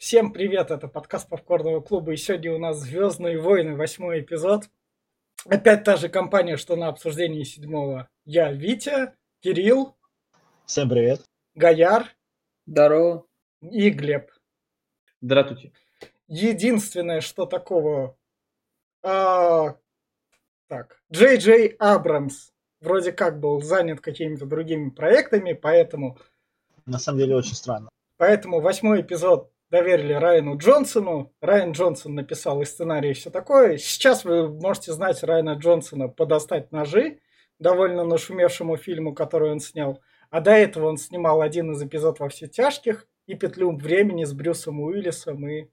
Всем привет, это подкаст Попкорного клуба, и сегодня у нас «Звездные войны», восьмой эпизод. Опять та же компания, что на обсуждении седьмого. Я Витя, Кирилл. Всем привет. Гаяр. Здорово. И Глеб. Здравствуйте. Единственное, что такого... А, так, Джей Джей Абрамс вроде как был занят какими-то другими проектами, поэтому... На самом деле очень странно. Поэтому восьмой эпизод доверили Райану Джонсону. Райан Джонсон написал и сценарий, и все такое. Сейчас вы можете знать Райана Джонсона по «Достать ножи», довольно нашумевшему фильму, который он снял. А до этого он снимал один из эпизодов во все тяжких и «Петлю времени» с Брюсом Уиллисом и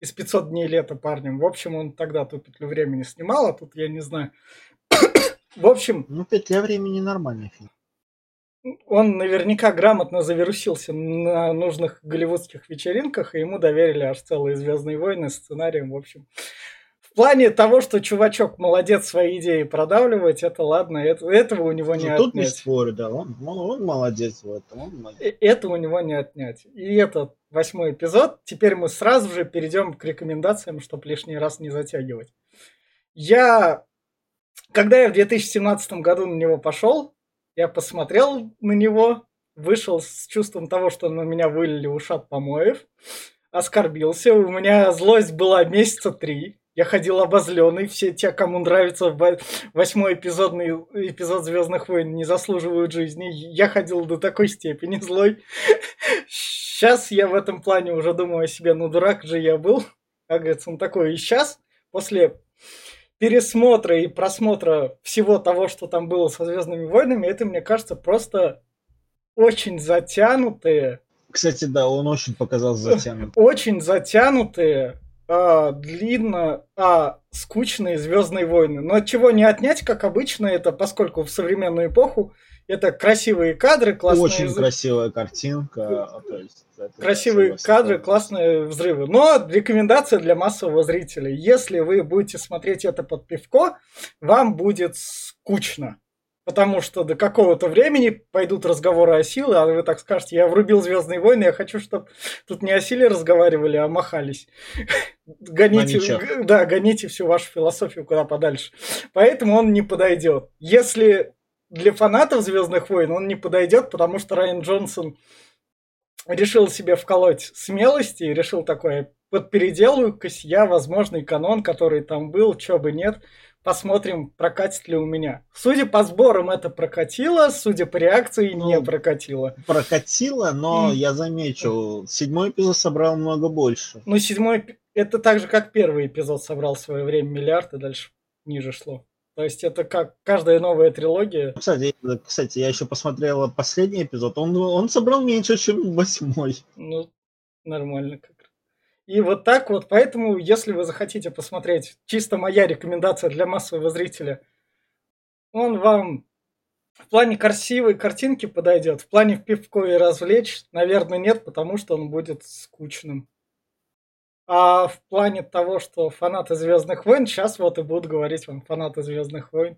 из 500 дней лета парнем. В общем, он тогда ту «Петлю времени» снимал, а тут я не знаю. В общем... Ну, «Петля времени» нормальный фильм он наверняка грамотно завирусился на нужных голливудских вечеринках, и ему доверили аж целые «Звездные войны» сценарием, в общем. В плане того, что чувачок молодец свои идеи продавливать, это ладно, это, этого у него не ну, отнять. Тут не спорю, да, он, он, он молодец в этом. Он молодец. Э, это у него не отнять. И этот восьмой эпизод, теперь мы сразу же перейдем к рекомендациям, чтобы лишний раз не затягивать. Я, когда я в 2017 году на него пошел, я посмотрел на него, вышел с чувством того, что на меня вылили ушат помоев, оскорбился. У меня злость была месяца три. Я ходил обозленный. Все те, кому нравится восьмой эпизодный эпизод Звездных войн, не заслуживают жизни. Я ходил до такой степени злой. Сейчас я в этом плане уже думаю о себе, ну дурак же я был. Как говорится, он такой. И сейчас, после пересмотра и просмотра всего того, что там было со Звездными войнами, это, мне кажется, просто очень затянутые. Кстати, да, он очень показал затянутые. Очень затянутые, а, длинно, а, скучные Звездные войны. Но от чего не отнять, как обычно, это поскольку в современную эпоху это красивые кадры, классные... Очень красивая картинка. То есть Красивые кадры, классные взрывы. Но рекомендация для массового зрителя. Если вы будете смотреть это под пивко, вам будет скучно. Потому что до какого-то времени пойдут разговоры о силе, а вы так скажете, я врубил Звездные войны, я хочу, чтобы тут не о силе разговаривали, а махались. Гоните, да, гоните всю вашу философию куда подальше. Поэтому он не подойдет. Если для фанатов Звездных войн он не подойдет, потому что Райан Джонсон решил себе вколоть смелости и решил такое, подпеределаю-ка я возможный канон, который там был, чё бы нет, посмотрим, прокатит ли у меня. Судя по сборам, это прокатило, судя по реакции, ну, не прокатило. Прокатило, но mm. я замечу, седьмой эпизод собрал много больше. Ну, седьмой, это так же, как первый эпизод собрал в свое время миллиард, и дальше ниже шло. То есть это как каждая новая трилогия. Кстати, кстати, я еще посмотрел последний эпизод. Он, он собрал меньше, чем восьмой. Ну, нормально как. И вот так вот, поэтому, если вы захотите посмотреть, чисто моя рекомендация для массового зрителя, он вам в плане красивой картинки подойдет, в плане пивко и развлечь, наверное, нет, потому что он будет скучным. А в плане того, что фанаты Звездных войн, сейчас вот и будут говорить вам фанаты Звездных войн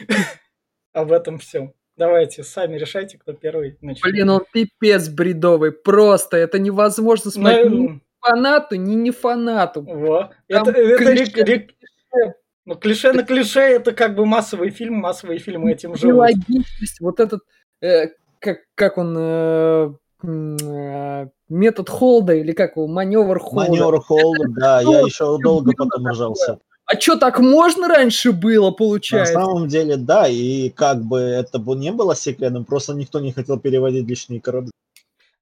об этом всем. Давайте, сами решайте, кто первый начнет. Блин, он пипец бредовый. Просто это невозможно смотреть ну, ни фанату, ни не фанату. Во. это, это клише. Рек, ну, клише на клише, это как бы массовый фильм, массовые фильмы этим живут. Логичность, вот этот, э, как, как он, э, э, метод холда или как его, маневр холда. Маневр холда, да, я еще долго потом ржался. А что, так можно раньше было, получается? На самом деле, да, и как бы это бы не было секретным, просто никто не хотел переводить лишние корабли.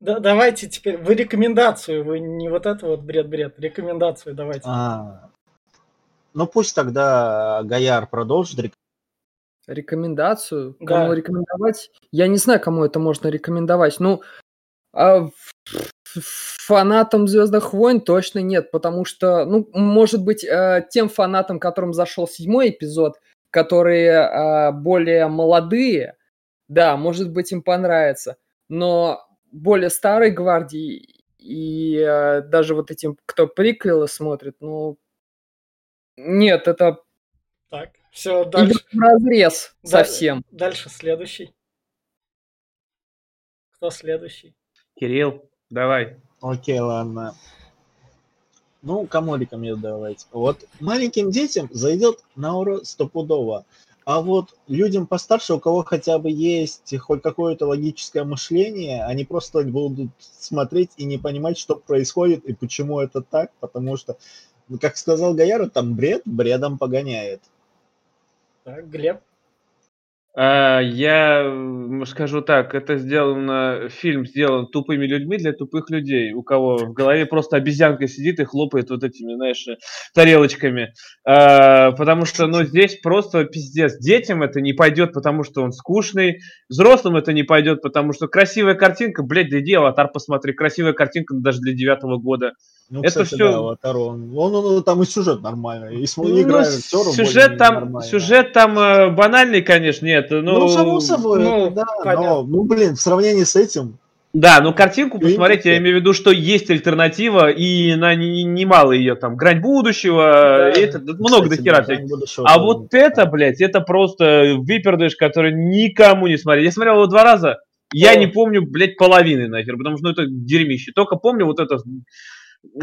Да, давайте теперь, вы рекомендацию, вы не вот это вот бред-бред, рекомендацию давайте. А, ну пусть тогда Гаяр продолжит рекомендацию. Да. Кому рекомендовать? Я не знаю, кому это можно рекомендовать. Ну, а фанатам Звездных войн точно нет, потому что, ну, может быть, э, тем фанатам, которым зашел седьмой эпизод, которые э, более молодые, да, может быть, им понравится, но более старой гвардии и э, даже вот этим, кто приквелы смотрит, ну, нет, это так, все, дальше. в разрез совсем. Дальше следующий. Кто следующий? Кирилл, давай. Окей, ладно. Ну, кому рекомендовать? Вот маленьким детям зайдет Наура стопудово. А вот людям постарше, у кого хотя бы есть хоть какое-то логическое мышление, они просто будут смотреть и не понимать, что происходит и почему это так, потому что, как сказал Гаяра, там бред бредом погоняет. Так, Глеб. А, я скажу так, это сделано, фильм сделан тупыми людьми для тупых людей, у кого в голове просто обезьянка сидит и хлопает вот этими, знаешь, тарелочками. А, потому что, ну, здесь просто пиздец. Детям это не пойдет, потому что он скучный. Взрослым это не пойдет, потому что красивая картинка, блядь, да иди аватар посмотри, красивая картинка даже для девятого года. Ну, Это кстати, всё- да, Аватар, он, он, он- там и сюжет нормальный, и Ну, игра актеров сюжет там, нормальная. сюжет там э, банальный, конечно, нет. Ну, Ну, само собой, ну, да, понятно. но, ну, блин, в сравнении с этим, Да, ну картинку посмотреть, я имею в виду, что есть альтернатива, и на не- немало ее там. Грань будущего, Да. и это, да, много кстати, до хера да, всяких. Грань будущего А вот неплохо. это, блядь, это просто выпердыш, который никому не смотрел. Я смотрел его два раза, я О. не помню, блядь, половины нахер, потому что ну, это дерьмище. Только помню вот это...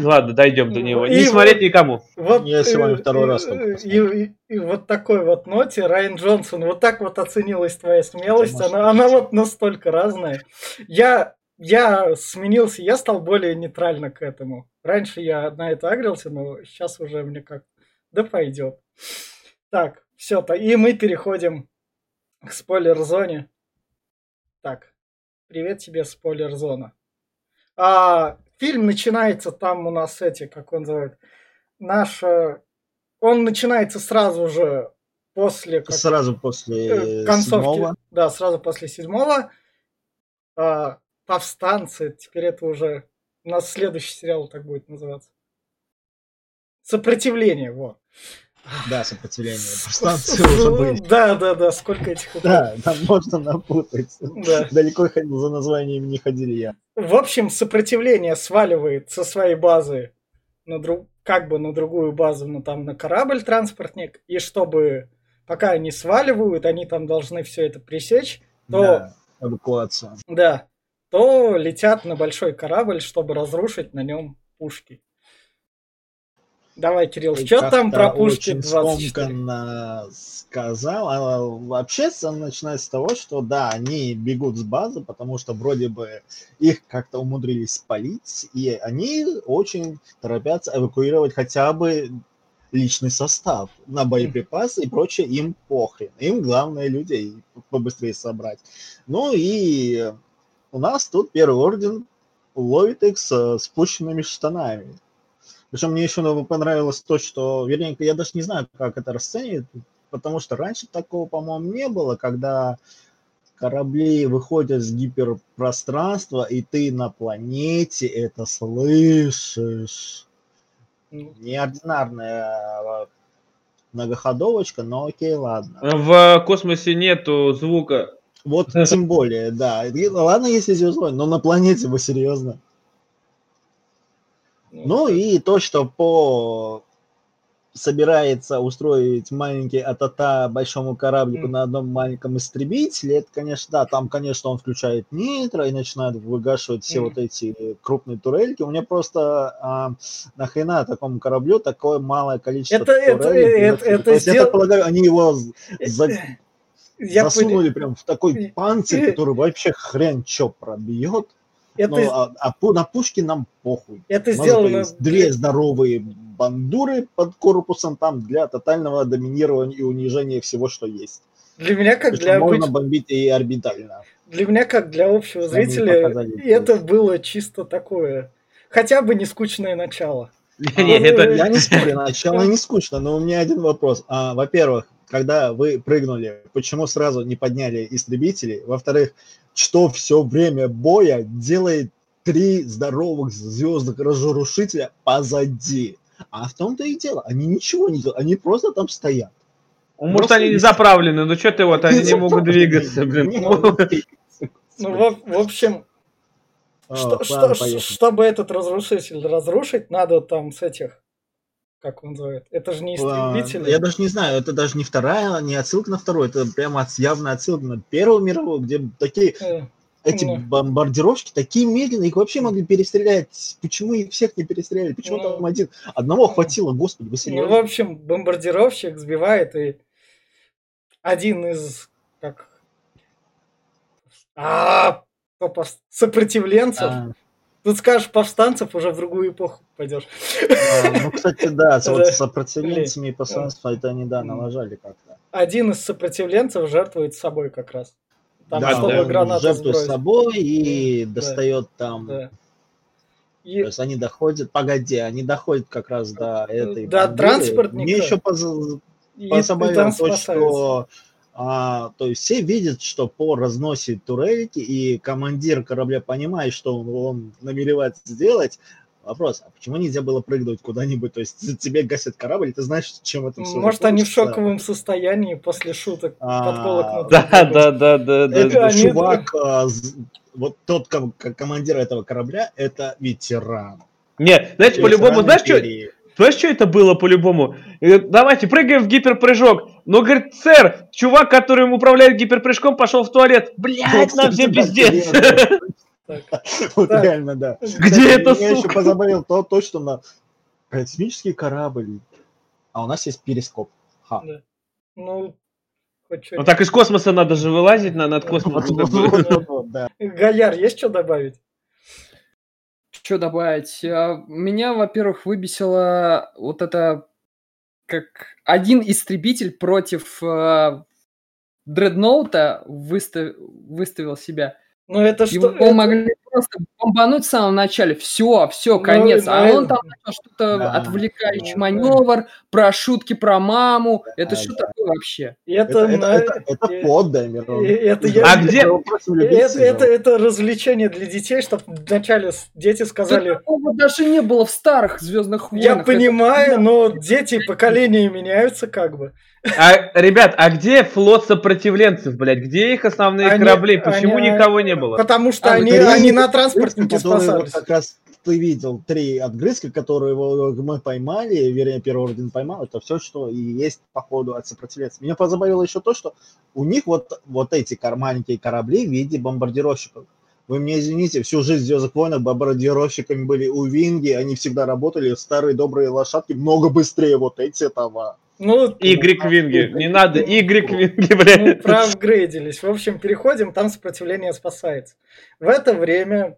Ладно, дойдем до Ну, него. и Не вот- смотреть никому. Вот, Я сегодня э, второй э, раз э, посмотрел. и, и- и вот такой вот ноте Райан Джонсон, вот так вот оценилась твоя смелость, она, она вот настолько разная. Я, я сменился, я стал более нейтрально к этому. Раньше я на это агрился, но сейчас уже мне как, да пойдет. Так, все, то и мы переходим к спойлер-зоне. Так, привет тебе, спойлер-зона. А, фильм начинается там у нас эти, как он называет, наш... э, Он начинается сразу же после... как- Сразу э, после концовки. седьмого. Да, сразу после седьмого. А, повстанцы, теперь это уже... У нас следующий сериал так будет называться. Сопротивление, вот. Да, сопротивление. Повстанцы уже были. Да, да, да, сколько этих... Да, там можно напутать. Да. Далеко за названиями не ходили я. В общем, сопротивление сваливает со своей базы на друг, как бы на другую базу, ну там на корабль транспортник, и чтобы пока они сваливают, они там должны все это пресечь, то Да, эвакуация. да, то летят на большой корабль, чтобы разрушить на нем пушки. Давай, Кирилл, Ты что там про пушки очень 24? скомканно сказал. А вообще сам начинается с того, что да, они бегут с базы, потому что вроде бы их как-то умудрились спалить, и они очень торопятся эвакуировать хотя бы личный состав на боеприпасы и прочее им похрен. Им главное людей побыстрее собрать. Ну и у нас тут первый орден ловит их с спущенными штанами. Причем мне еще понравилось то, что, вернее, я даже не знаю, как это расценивать, потому что раньше такого, по-моему, не было, когда корабли выходят с гиперпространства, и ты на планете это слышишь. Ну, Неординарная э, многоходовочка, но окей, ладно. В космосе нету звука. Вот тем более, да. Ладно, если звездой, но на планете вы серьезно. Ну и то, что по собирается устроить маленький атата большому кораблику Мгм. на одном маленьком истребителе, это, конечно, да, там, конечно, он включает нитро и начинает выгашивать все Мгм. вот эти крупные турельки. У меня просто а, нахрена такому кораблю такое малое количество Это- это- турелей? это- это То есть, я сдел- так полагаю, они его за- Я засунули пони- прям в такой панцирь, который вообще хрен чё пробьет. Это, Ну, а, а на пушке нам похуй. это У нас сделано... есть две здоровые бандуры под корпусом там для тотального доминирования и унижения всего, что есть. Для меня, как Причем для можно обыч- бомбить и орбитально. Для меня, как для общего Сами зрителя, это было чисто такое, хотя бы не скучное начало. Не, это... Я не спорю, начало не скучно, но у меня один вопрос. А, во-первых, когда вы прыгнули, почему сразу не подняли истребители? Во-вторых, что все время боя делает три здоровых звездных разрушителя позади? А в том-то и дело, они ничего не делают, они просто там стоят. Может, они не заправлены, но что ты вот, они не могут двигаться, блин. Двигаться. Ну, в, общем, А, чтобы этот разрушитель разрушить, надо там с этих, как он называет, это же не А, истребители. Я даже не знаю, это даже не вторая, не отсылка на вторую, это прямо явная отсылка на Первую мировую, где такие Э, эти Ну. бомбардировщики такие медленные, их вообще могли перестрелять. Почему их всех не перестреляли? Почему Ну. там один? Одного Ну. хватило, господи, вы Ну, серьезно? в общем, бомбардировщик сбивает, и один из как а, сопротивленцев. Тут скажешь повстанцев, уже в другую эпоху пойдешь. а, ну, кстати, да, с, вот Да. с сопротивленцами и посланством это они, да, налажали как-то. Один из сопротивленцев жертвует собой как раз. Там, да, чтобы гранату жертвует сбросить. собой и Да. достает там... Да. То И, есть они доходят, погоди, они доходят как раз до этой До бомбили. транспортника. Мне еще поз- позабавило то, что а, то есть все видят, что По разносит турельки, и командир корабля понимает, что он, он намеревается сделать. Вопрос, а почему нельзя было прыгнуть куда-нибудь? То есть тебе гасят корабль, и ты знаешь, чем это все Может, они в шоковом состоянии после шуток, А, подколок на Да, да, да, да, да. Это да. они- чувак, а, вот тот ком- командир этого корабля, это ветеран. Не, знаете, по-любому, знаешь, что, знаешь, что это было по-любому? Давайте, прыгаем в гиперпрыжок. Но, говорит, сэр, чувак, который управляет гиперпрыжком, пошел в туалет. Блять, нам всем пиздец. Вот реально, да. Где это, Меня еще сука? позабавил то, то, что на космический корабль, а у нас есть перископ. Ха. Ну, хоть Ну так из космоса надо же вылазить на, над Вот, космосом. вот, как бы. вот, вот, да. Гояр, есть что добавить? Что добавить? А, Меня, во-первых, выбесило вот это, как один истребитель против э, дредноута выстав- выставил себя. Ну, это что? Его это- могли просто бомбануть в самом начале. Все, все, Ну, конец. ну, а он там начал что-то Да, отвлекающий да. маневр, про шутки про маму. Это Да, что да. такое вообще? Это, Это, на- это, это под Дэмером. э, это я- А где- это, это, это развлечение для детей, чтобы вначале дети сказали, Такого даже не было в старых Звездных войнах. я Это- понимаю, но дети поколения меняются как бы. А, ребят, а где флот сопротивленцев, блядь? Где их основные Они- корабли? Почему они- никого не было? Потому что А, они, три- они на транспортнике спасались. как раз ты видел три отгрызка, которые мы поймали, вернее, Первый Орден поймал, это все, что и есть по ходу от сопротивленцев. Меня позабавило еще то, что у них вот, вот эти маленькие корабли в виде бомбардировщиков. Вы мне извините, всю жизнь в Звездных войнах бомбардировщиками были у Винги, они всегда работали, старые добрые лошадки, много быстрее вот эти этого. Ну, Игрек Винги. Не надо Винги, ну, блядь. проапгрейдились. В общем, переходим, там сопротивление спасается. В это время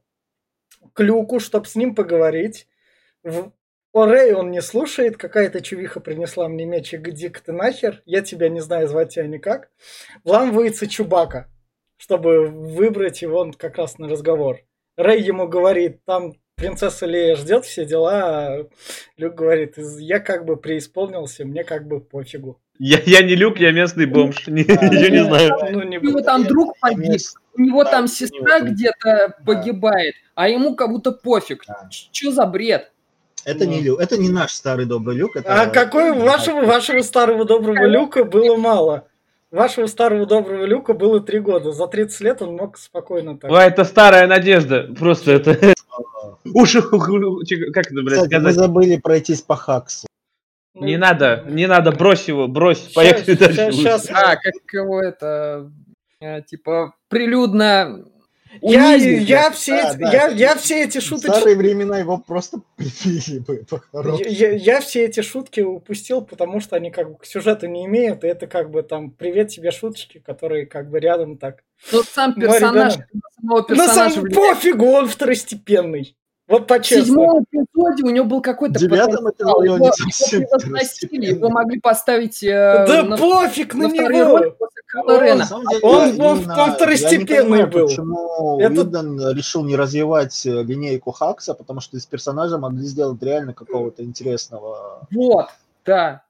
Клюку, чтобы с ним поговорить, в... Орей он не слушает, какая-то чувиха принесла мне меч, и иди-ка ты нахер, я тебя не знаю, звать тебя никак. Вламывается Чубака, чтобы выбрать его как раз на разговор. Рэй ему говорит, там принцесса Лея ждет все дела, а Люк говорит, «Из- я как бы преисполнился, мне как бы пофигу. Я, я не Люк, я местный бомж. Не- Ничего не знаю. Ну, не У него там друг погиб, у него Да, там сестра где-то Да. погибает, а ему как будто пофиг. Да. Что за бред? Это не Люк, это не наш старый добрый Люк. Это... А какой вашего, вашего старого доброго Люка было мало? Вашего старого доброго Люка было три года. За 30 лет он мог спокойно так. А, это старая надежда. Просто это... Уши, как это, блядь, Кстати, мы сказать? забыли пройтись по Хаксу. Ну, Не надо, не надо, брось его, брось, поехали дальше. щас. А, как его это, э, типа, прилюдно Я, я, все Да, эти, да. я, я все эти В шуточки... старые времена его просто прибили бы. Я, я все эти шутки упустил, потому что они как бы к сюжету не имеют, и это как бы там привет тебе шуточки, которые как бы рядом так. Но сам Ну, персонаж, на самого На персонажа самом влияет. пофигу, он второстепенный. Вот В по-честному. седьмом эпизоде у него был какой-то В девятом потенциал. эпизоде он Его, не его совсем превозносили, второстепенный. его могли поставить э, Да на, пофиг на, на него! после Кайло Он-. На деле, Он- он- именно- он второстепенный я не понимаю, был. Почему Это- Уидон решил не развивать э, линейку Хакса, потому что из персонажа могли сделать реально какого-то интересного. Вот, да.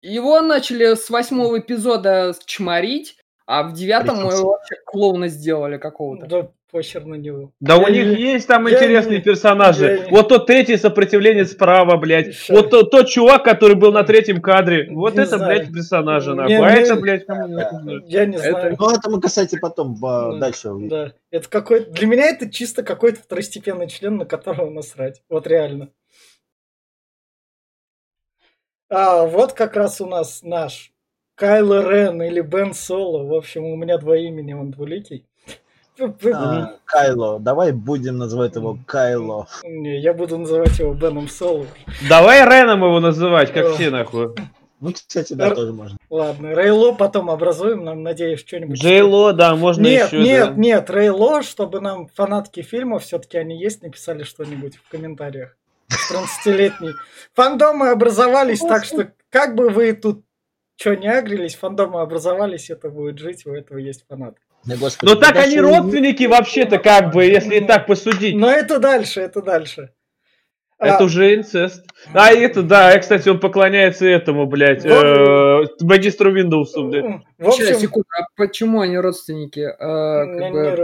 Его начали с восьмого эпизода чморить, а в девятом его вообще клоуна сделали какого-то. Да похер на него. Да у Я них не- есть там я интересные не- персонажи. я Вот тот третий сопротивление справа, блядь. Ща. Вот тот, тот чувак, который был на третьем кадре. Вот Не это, знаю. блядь, персонажи, Не- нахуй. А не- это, блядь, кому Да. Я не Это- знаю. Ну, это мы, кстати, потом а, Да, дальше увидим. Да. Это какой Для меня это чисто какой-то второстепенный член, на которого насрать. Вот реально. А вот как раз у нас наш Кайло Рен или Бен Соло. В общем, у меня два имени, он двуликий. А, Кайло. Давай будем называть его Кайло. Не, я буду называть его Беном Соло. Давай Реном его называть, как все нахуй. Ну, кстати, да, тоже можно. Ладно, Рейло потом образуем, нам, надеюсь, что-нибудь... Джейло, да, можно Нет, еще. нет, да. нет, Рейло, чтобы нам фанатки фильмов, все-таки они есть, написали что-нибудь в комментариях. 13-летний. Фандомы образовались, так что как бы вы тут что не агрились, фандомы образовались, это будет жить, у этого есть фанат. Да, господи, Но так они родственники вообще-то, как бы, если и так посудить. Но это дальше, это дальше. Это А, уже инцест. А это, да, и, кстати, он поклоняется этому, блядь, э, магистру Windows, блядь. В Сейчас, общем, секунду, а почему они родственники? А, как не- бы- не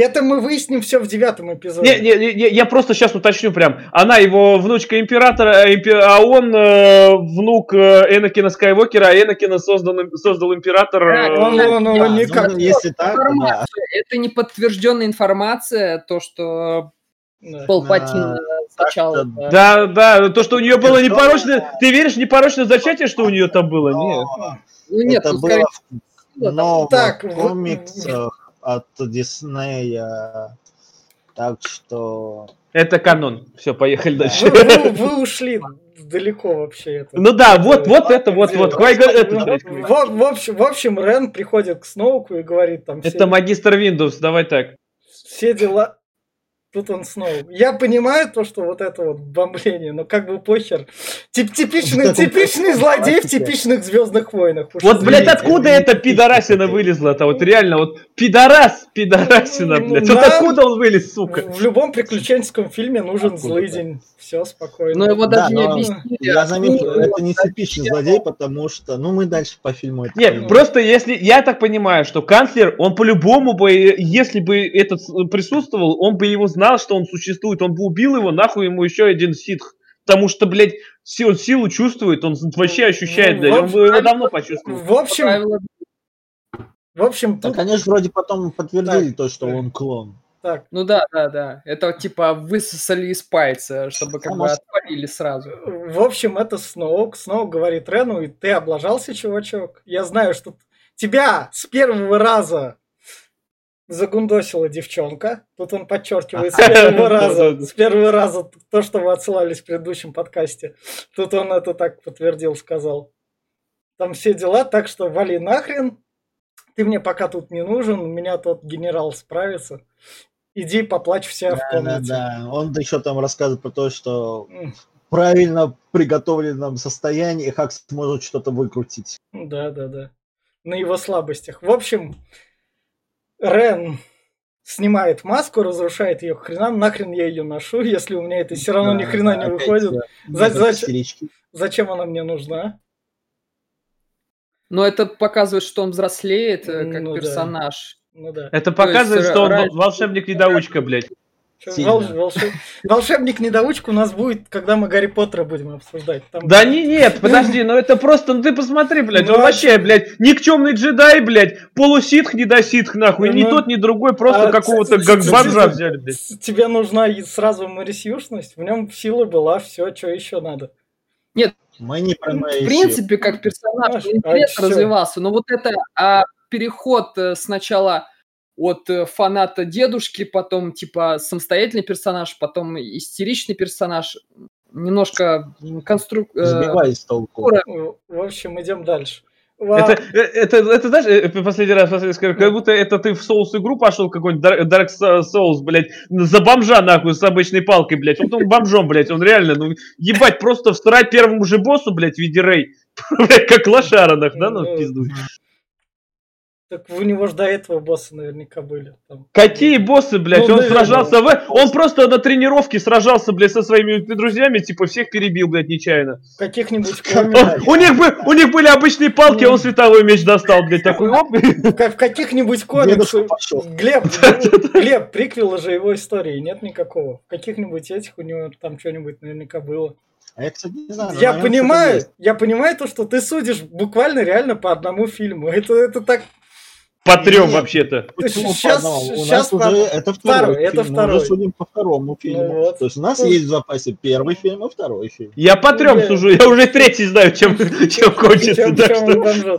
это мы выясним все в девятом эпизоде. Не, не, не, я просто сейчас уточню прям. Она его внучка императора, а импе- а он э, внук э, Энакина Скайуокера, а Энакина создал, им- создал император. э, Да, Он, он, он Да, никак. ну, если так, да. Информация. Это не подтвержденная информация, то, что Да. Палпатин А, сначала... да. Да, да, то, что у нее было непорочное... Ты веришь, непорочное зачатие, что у нее там было? Нет. Но Ну нет, это ну, было скорее в новых Так, в- комиксах от Диснея. Так что... Это канон. Все, поехали Вы, дальше. вы- вы ушли далеко вообще. Это. Ну да, вот, вот это, вот, вот. В, в общем, в общем, Рен приходит к Сноуку и говорит там все, это магистр Windows, давай так. все дела. Тут он снова. Я понимаю то, что вот это вот бомбление, но как бы похер. Тип- типичный, типичный злодей в типичных Звездных войнах. Уж Вот, блядь, откуда эта пидорасина вылезла-то? Вот реально, вот пидорас, пидорасина, блядь. Вот откуда он вылез, сука? В, любом приключенческом фильме нужен Откуда злый так? день. Все спокойно. Но его Да, даже не объяснили. Я заметил, это не типичный злодей, потому что... Ну, мы дальше по фильму это Нет, просто если, я так понимаю, что канцлер, он по-любому бы, если бы этот присутствовал, он бы его знал, что он существует, он бы убил его, нахуй ему еще один ситх. Потому что, блядь, си- он силу чувствует, он вообще ощущает, Ну, блядь, он бы его давно почувствовал. В общем, в общем, Так тут они же вроде потом подтвердили то, что он клон. так. Ну да, да, да. Это типа высосали из пальца, чтобы как А бы может- отвалили сразу. В общем, это Сноук. Сноук говорит Рену, и ты облажался, чувачок. Я знаю, что тебя с первого раза загундосила девчонка. Тут он подчеркивает с первого раза. С первого раза то, что вы отсылались в предыдущем подкасте. Тут он это так подтвердил, сказал. Там все дела, так что вали нахрен. Ты мне пока тут не нужен, у меня тот генерал справится. Иди поплачь вся в Да, да, комнате. да. Он еще там рассказывает про то, что в правильно приготовленном состоянии Хакс может что-то выкрутить. Да, да, да. На его слабостях. В общем, Рен снимает маску, разрушает ее к хренам. Нахрен я ее ношу, если у меня это все равно ни Да, хрена да, не выходит. да, За- метод за- истерички. Зачем она мне нужна? Но это показывает, что он взрослеет э, как Ну да. персонаж. Ну да. Это показывает, есть, что он раньше- волшебник-недоучка, блядь. Волш- волшеб- Волшебник-недоучка у нас будет, когда мы Гарри Поттера будем обсуждать. Там- Да не, нет, подожди, ну это просто, ну ты посмотри, блядь, Ну, он а вообще, блядь, никчемный джедай, блядь, полуситх, не доситх, нахуй, ни Ну, тот, ни другой, просто а, какого-то как бомжа взяли, блядь. Тебе нужна сразу Марисьюшность, в нем сила была, все, что еще надо. Мы не про В Мэйси. принципе, как персонаж, интерес а, всё. развивался. Но вот это а, переход э, сначала от э, фаната дедушки, потом типа самостоятельный персонаж, потом истеричный персонаж, немножко конструк... э, Сбивай с толку. Ура. В общем, идем дальше. Это, э, это, это, знаешь, э, последний раз последний скажу, как будто это ты в соус игру пошел какой-нибудь Dar- Dark Souls, блядь, за бомжа нахуй с обычной палкой, блядь. Вот он бомжом, блядь, он реально, ну, ебать, просто всрать первому же боссу, блядь, в виде Рэй. Блядь, как лошара, да, ну, Ну, в пизду. Так у него же до этого боссы наверняка были. Там. Какие боссы, блядь? Ну, он наверное. сражался в... Он просто на тренировке сражался, блядь, со своими друзьями, типа, всех перебил, блядь, нечаянно. В каких-нибудь у, них бы, у них были обычные палки, а он световой меч достал, блядь, такой, оп. как в каких-нибудь комиксах. Глеб, Глеб, приквела же его истории, нет никакого. В каких-нибудь этих у него там что-нибудь наверняка было. А я, кстати, не знаю. Я наверное, понимаю, я понимаю то, что ты судишь буквально реально по одному фильму. Это, это так... По трем, вообще-то. Одному? У нас по- уже это второй, второй, это фильм. второй. Мы уже судим по второму фильму. Ну вот. То есть у нас Ну. есть в запасе первый фильм и второй фильм. Я по трем сужу, я уже третий знаю, чем, чем кончится, Чем- так чем что...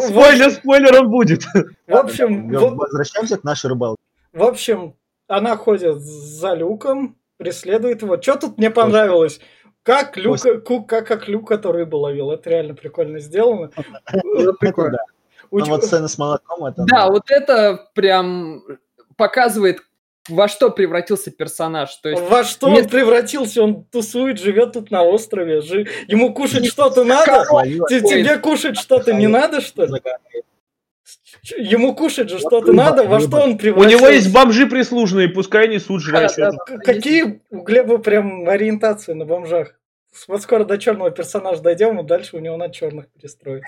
Спойлер, спойлер он будет. В общем, Возвращаемся к нашей рыбалке. В общем, она ходит за люком, преследует его. Что тут мне понравилось? Как Люк, как, как Люк, который рыбу ловил. Это реально прикольно сделано. Это прикольно. Да. У Ну вот сцена с молоком, это... Да, вот это прям показывает, во что превратился персонаж. То есть, Во что он вместо- превратился? Он тусует, живет тут на острове. жи- Ему кушать что-то надо? Тебе кушать что-то не надо, что ли? Ему кушать же что-то надо? Во что он У превратился? него есть бомжи прислужные, пускай несут. К- Какие у Глеба прям ориентации на бомжах? Вот скоро до черного персонажа дойдем, и дальше у него на черных перестроить.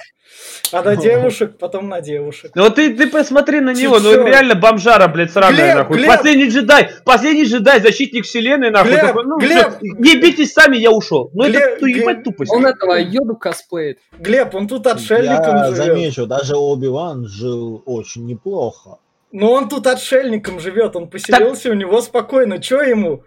А на Ну. девушек, потом на девушек. Ну вот ты, ты посмотри на него, ну реально бомжара, блядь, сраная, Глеб, нахуй. Глеб! Последний джедай, последний джедай, защитник вселенной, нахуй. Глеб, такой, ну, Глеб! всё, не бейтесь сами, я ушел. Ну Глеб, это ну, ебать тупость. он этого Йоду косплеит. Глеб, он тут отшельником Я живет. замечу, даже Оби-Ван жил очень неплохо. Но он тут отшельником живет, он поселился у него спокойно. Че ему?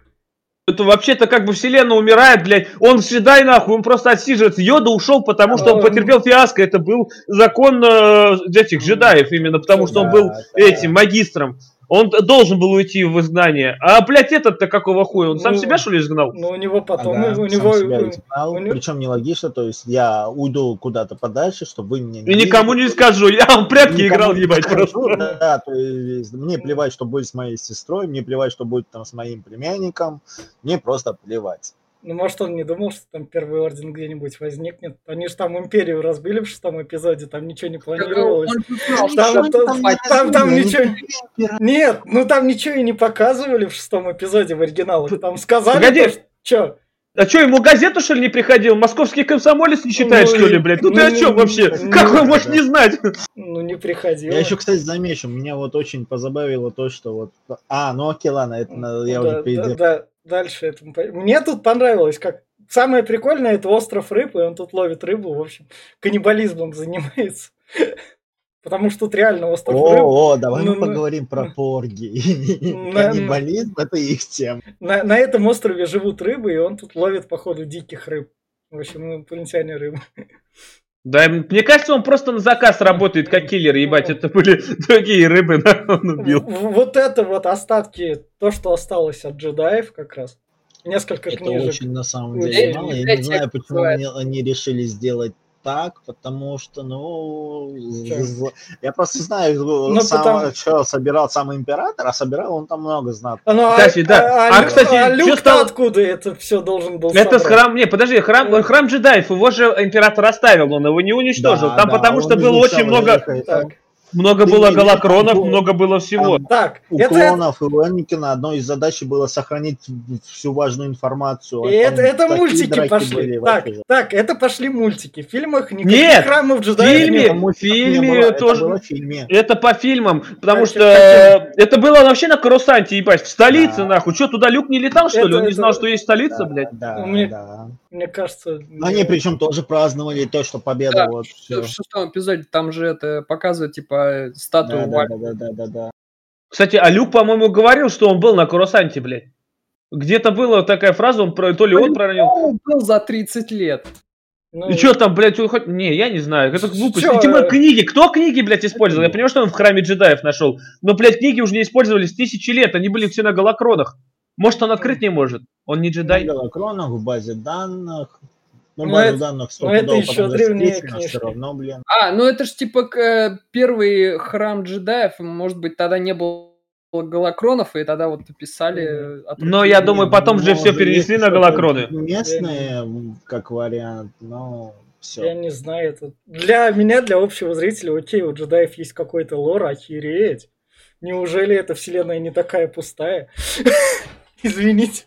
Это вообще-то как бы вселенная умирает, блядь. Он джедай, нахуй, он просто отсиживается. Йода ушел, потому что он А, потерпел фиаско. Это был закон э, этих джедаев именно, потому что он был этим магистром. Он должен был уйти в изгнание. А, блядь, этот-то какого хуя? Он сам Ну, себя, что ли, изгнал? Ну, у него потом, Ага, у сам него... себя изгнал, у него- причем нелогично, то есть я уйду куда-то подальше, чтобы вы меня И никому не скажу. Я в прятки играл, не ебать, скажу, просто. Да, то есть мне плевать, что будет с моей сестрой, мне плевать, что будет там с моим племянником, мне просто плевать. Ну, может, он не думал, что там первый орден где-нибудь возникнет. Они же там империю разбили в шестом эпизоде, там ничего не планировалось. Он же знал, Там, там- там- там Я ничего- не- Нет, ну там ничего и не показывали в шестом эпизоде в оригиналах. Там сказали, Погоди. то, что... Чё? А что, ему газету, что ли, не приходил? Московский комсомолец не читает, Ну, что ли, блядь? Ну ты ну, о чем вообще? ну, Как ну, он может да. не знать? Ну, не приходило. Я еще, кстати, замечу, меня вот очень позабавило то, что вот... А, ну окей, ладно, это надо- я Ну, уже да, перейду. да, да, дальше это... мы по- Мне тут понравилось, как... Самое прикольное, это остров рыб, и он тут ловит рыбу, в общем, каннибализмом занимается. Потому что тут реально остров рыб. О, о, давай Ну, мы ну, поговорим про порги. На- Каннибализм – это их тема. На, на этом острове живут рыбы, и он тут ловит, походу, диких рыб. В общем, инопланетяне рыбы. Да, мне кажется, он просто на заказ работает как киллер, ебать. Это были другие рыбы, нахуй он убил. Вот это вот остатки, то, что осталось от джедаев как раз. Несколько Это книжек. очень, на самом Очень. деле, мало. Я не знаю, почему они решили сделать так, потому что, ну, Чё? я просто знаю, Ну, сам, потому- что собирал сам император, а собирал он там много знатных. А, ну, а- Кстати, да. А, А, Лю- кстати, а чё Люк-то стало- откуда это все должен был Это с собрать? храм... Не, подожди, храм, храм джедаев, его же император оставил, он его не уничтожил. Да, Там да, потому что было очень много, Так, много Ты было не- голокронов, там- много было всего. там так, У это, клонов и у Энакина одной из задач было сохранить всю важную информацию. и это, это мультики пошли. были Так, вообще. так, это пошли мультики. В фильмах никаких Нет, храмов в джедаев фильме- нет. Это не фильме было, это тоже- было в фильме. Это по фильмам, потому Так, что каким? это было вообще на Карусанте, ебать, в столице, Да. нахуй. Что, туда Люк не летал, что ли? Это- Он не это- знал, что есть столица, Да, блядь? да, да. Мне кажется... Они причем тоже праздновали то, что победа Да, вот в шестом эпизоде там же это показывает, типа, статую Да, да, Валь- да, да, да, да, да. Кстати, а Люк, по-моему, говорил, что он был на Карусанте, блядь. Где-то была такая фраза, он про, то ли он проронил. Он был за 30 лет. Ну, И что там, блядь, хоть... Не, я не знаю, это глупость. Чё? И тем более книги, кто книги, блядь, использовал? Я понимаю, что он в храме джедаев нашел. Но, блядь, книги уже не использовались тысячи лет, они были все на голокронах. Может, он открыть не может? Он не джедай? На голокронах, в базе данных. Ну, Ну, базу это- данных ну, это засекречено, книжки. всё равно, блин. А, ну это ж типа к- э, первый храм джедаев, может быть, тогда не было голокронов, и тогда вот писали... э, Но я думаю, потом же все перенесли на голокроны. Местные, как вариант, но Я все. не знаю, это... Для меня, для общего зрителя, окей, у джедаев есть какой-то лор, охереть. Неужели эта вселенная не такая пустая? Извините.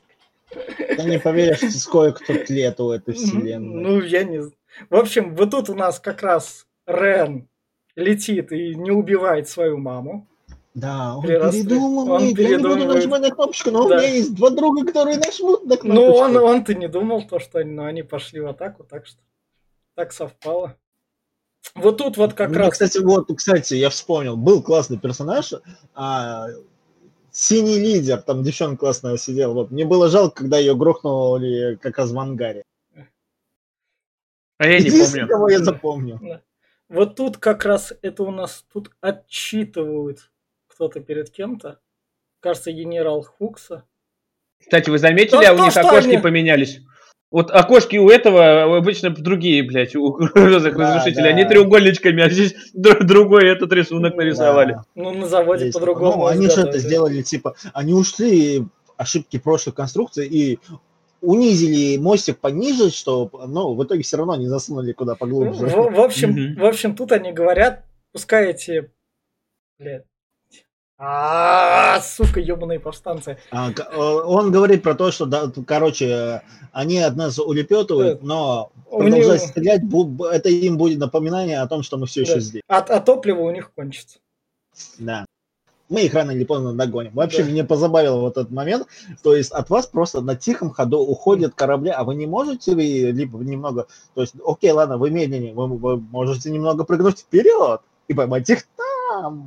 Ты не поверишь, сколько тут лет у этой вселенной. Ну, я не знаю. В общем, вот тут у нас как раз Рен летит и не убивает свою маму. Да, он Перерастает. передумал, Он нет, я не буду передумывает. нажимать на кнопочку, но Да. у меня есть два друга, которые нажмут на кнопочку. Ну, он, он-то не думал, то, что они, но они пошли в атаку, так что так совпало. Вот тут вот как Мне, раз... Кстати, вот, кстати, я вспомнил, был классный персонаж, а, синий лидер, там девчонка классная сидела. Вот. Мне было жалко, когда ее грохнули как раз в ангаре. А я не помню. кого я запомнил. Вот тут как раз это у нас тут отчитывают кто-то перед кем-то. кажется, генерал Хукса. Кстати, вы заметили, То- а у то, них окошки они- поменялись? Вот окошки у этого обычно другие, блядь, у звездных Да, разрушителей. да. Они треугольничками, а здесь дру- другой этот рисунок нарисовали. Да. Ну, на заводе Есть. по-другому. Ну, они же это сделали, типа, они ушли ошибки прошлых конструкций и унизили мостик пониже, что, ну, в итоге все равно не засунули куда Ну, поглубже. В, в общем, в общем, тут они говорят, пускай эти... Блядь. А, сука, ебаные повстанцы. А, э, он говорит про то, что, да, короче, они от нас улепетывают, но продолжать стрелять, это им будет напоминание о том, что мы все еще здесь. А, топливо у них кончится. Да. Мы их рано или поздно догоним. Вообще, меня позабавил вот этот момент. То есть от вас просто на тихом ходу уходят корабли, а вы не можете ли либо немного... То есть, окей, ладно, вы медленнее, вы, вы можете немного прыгнуть вперед и поймать их там.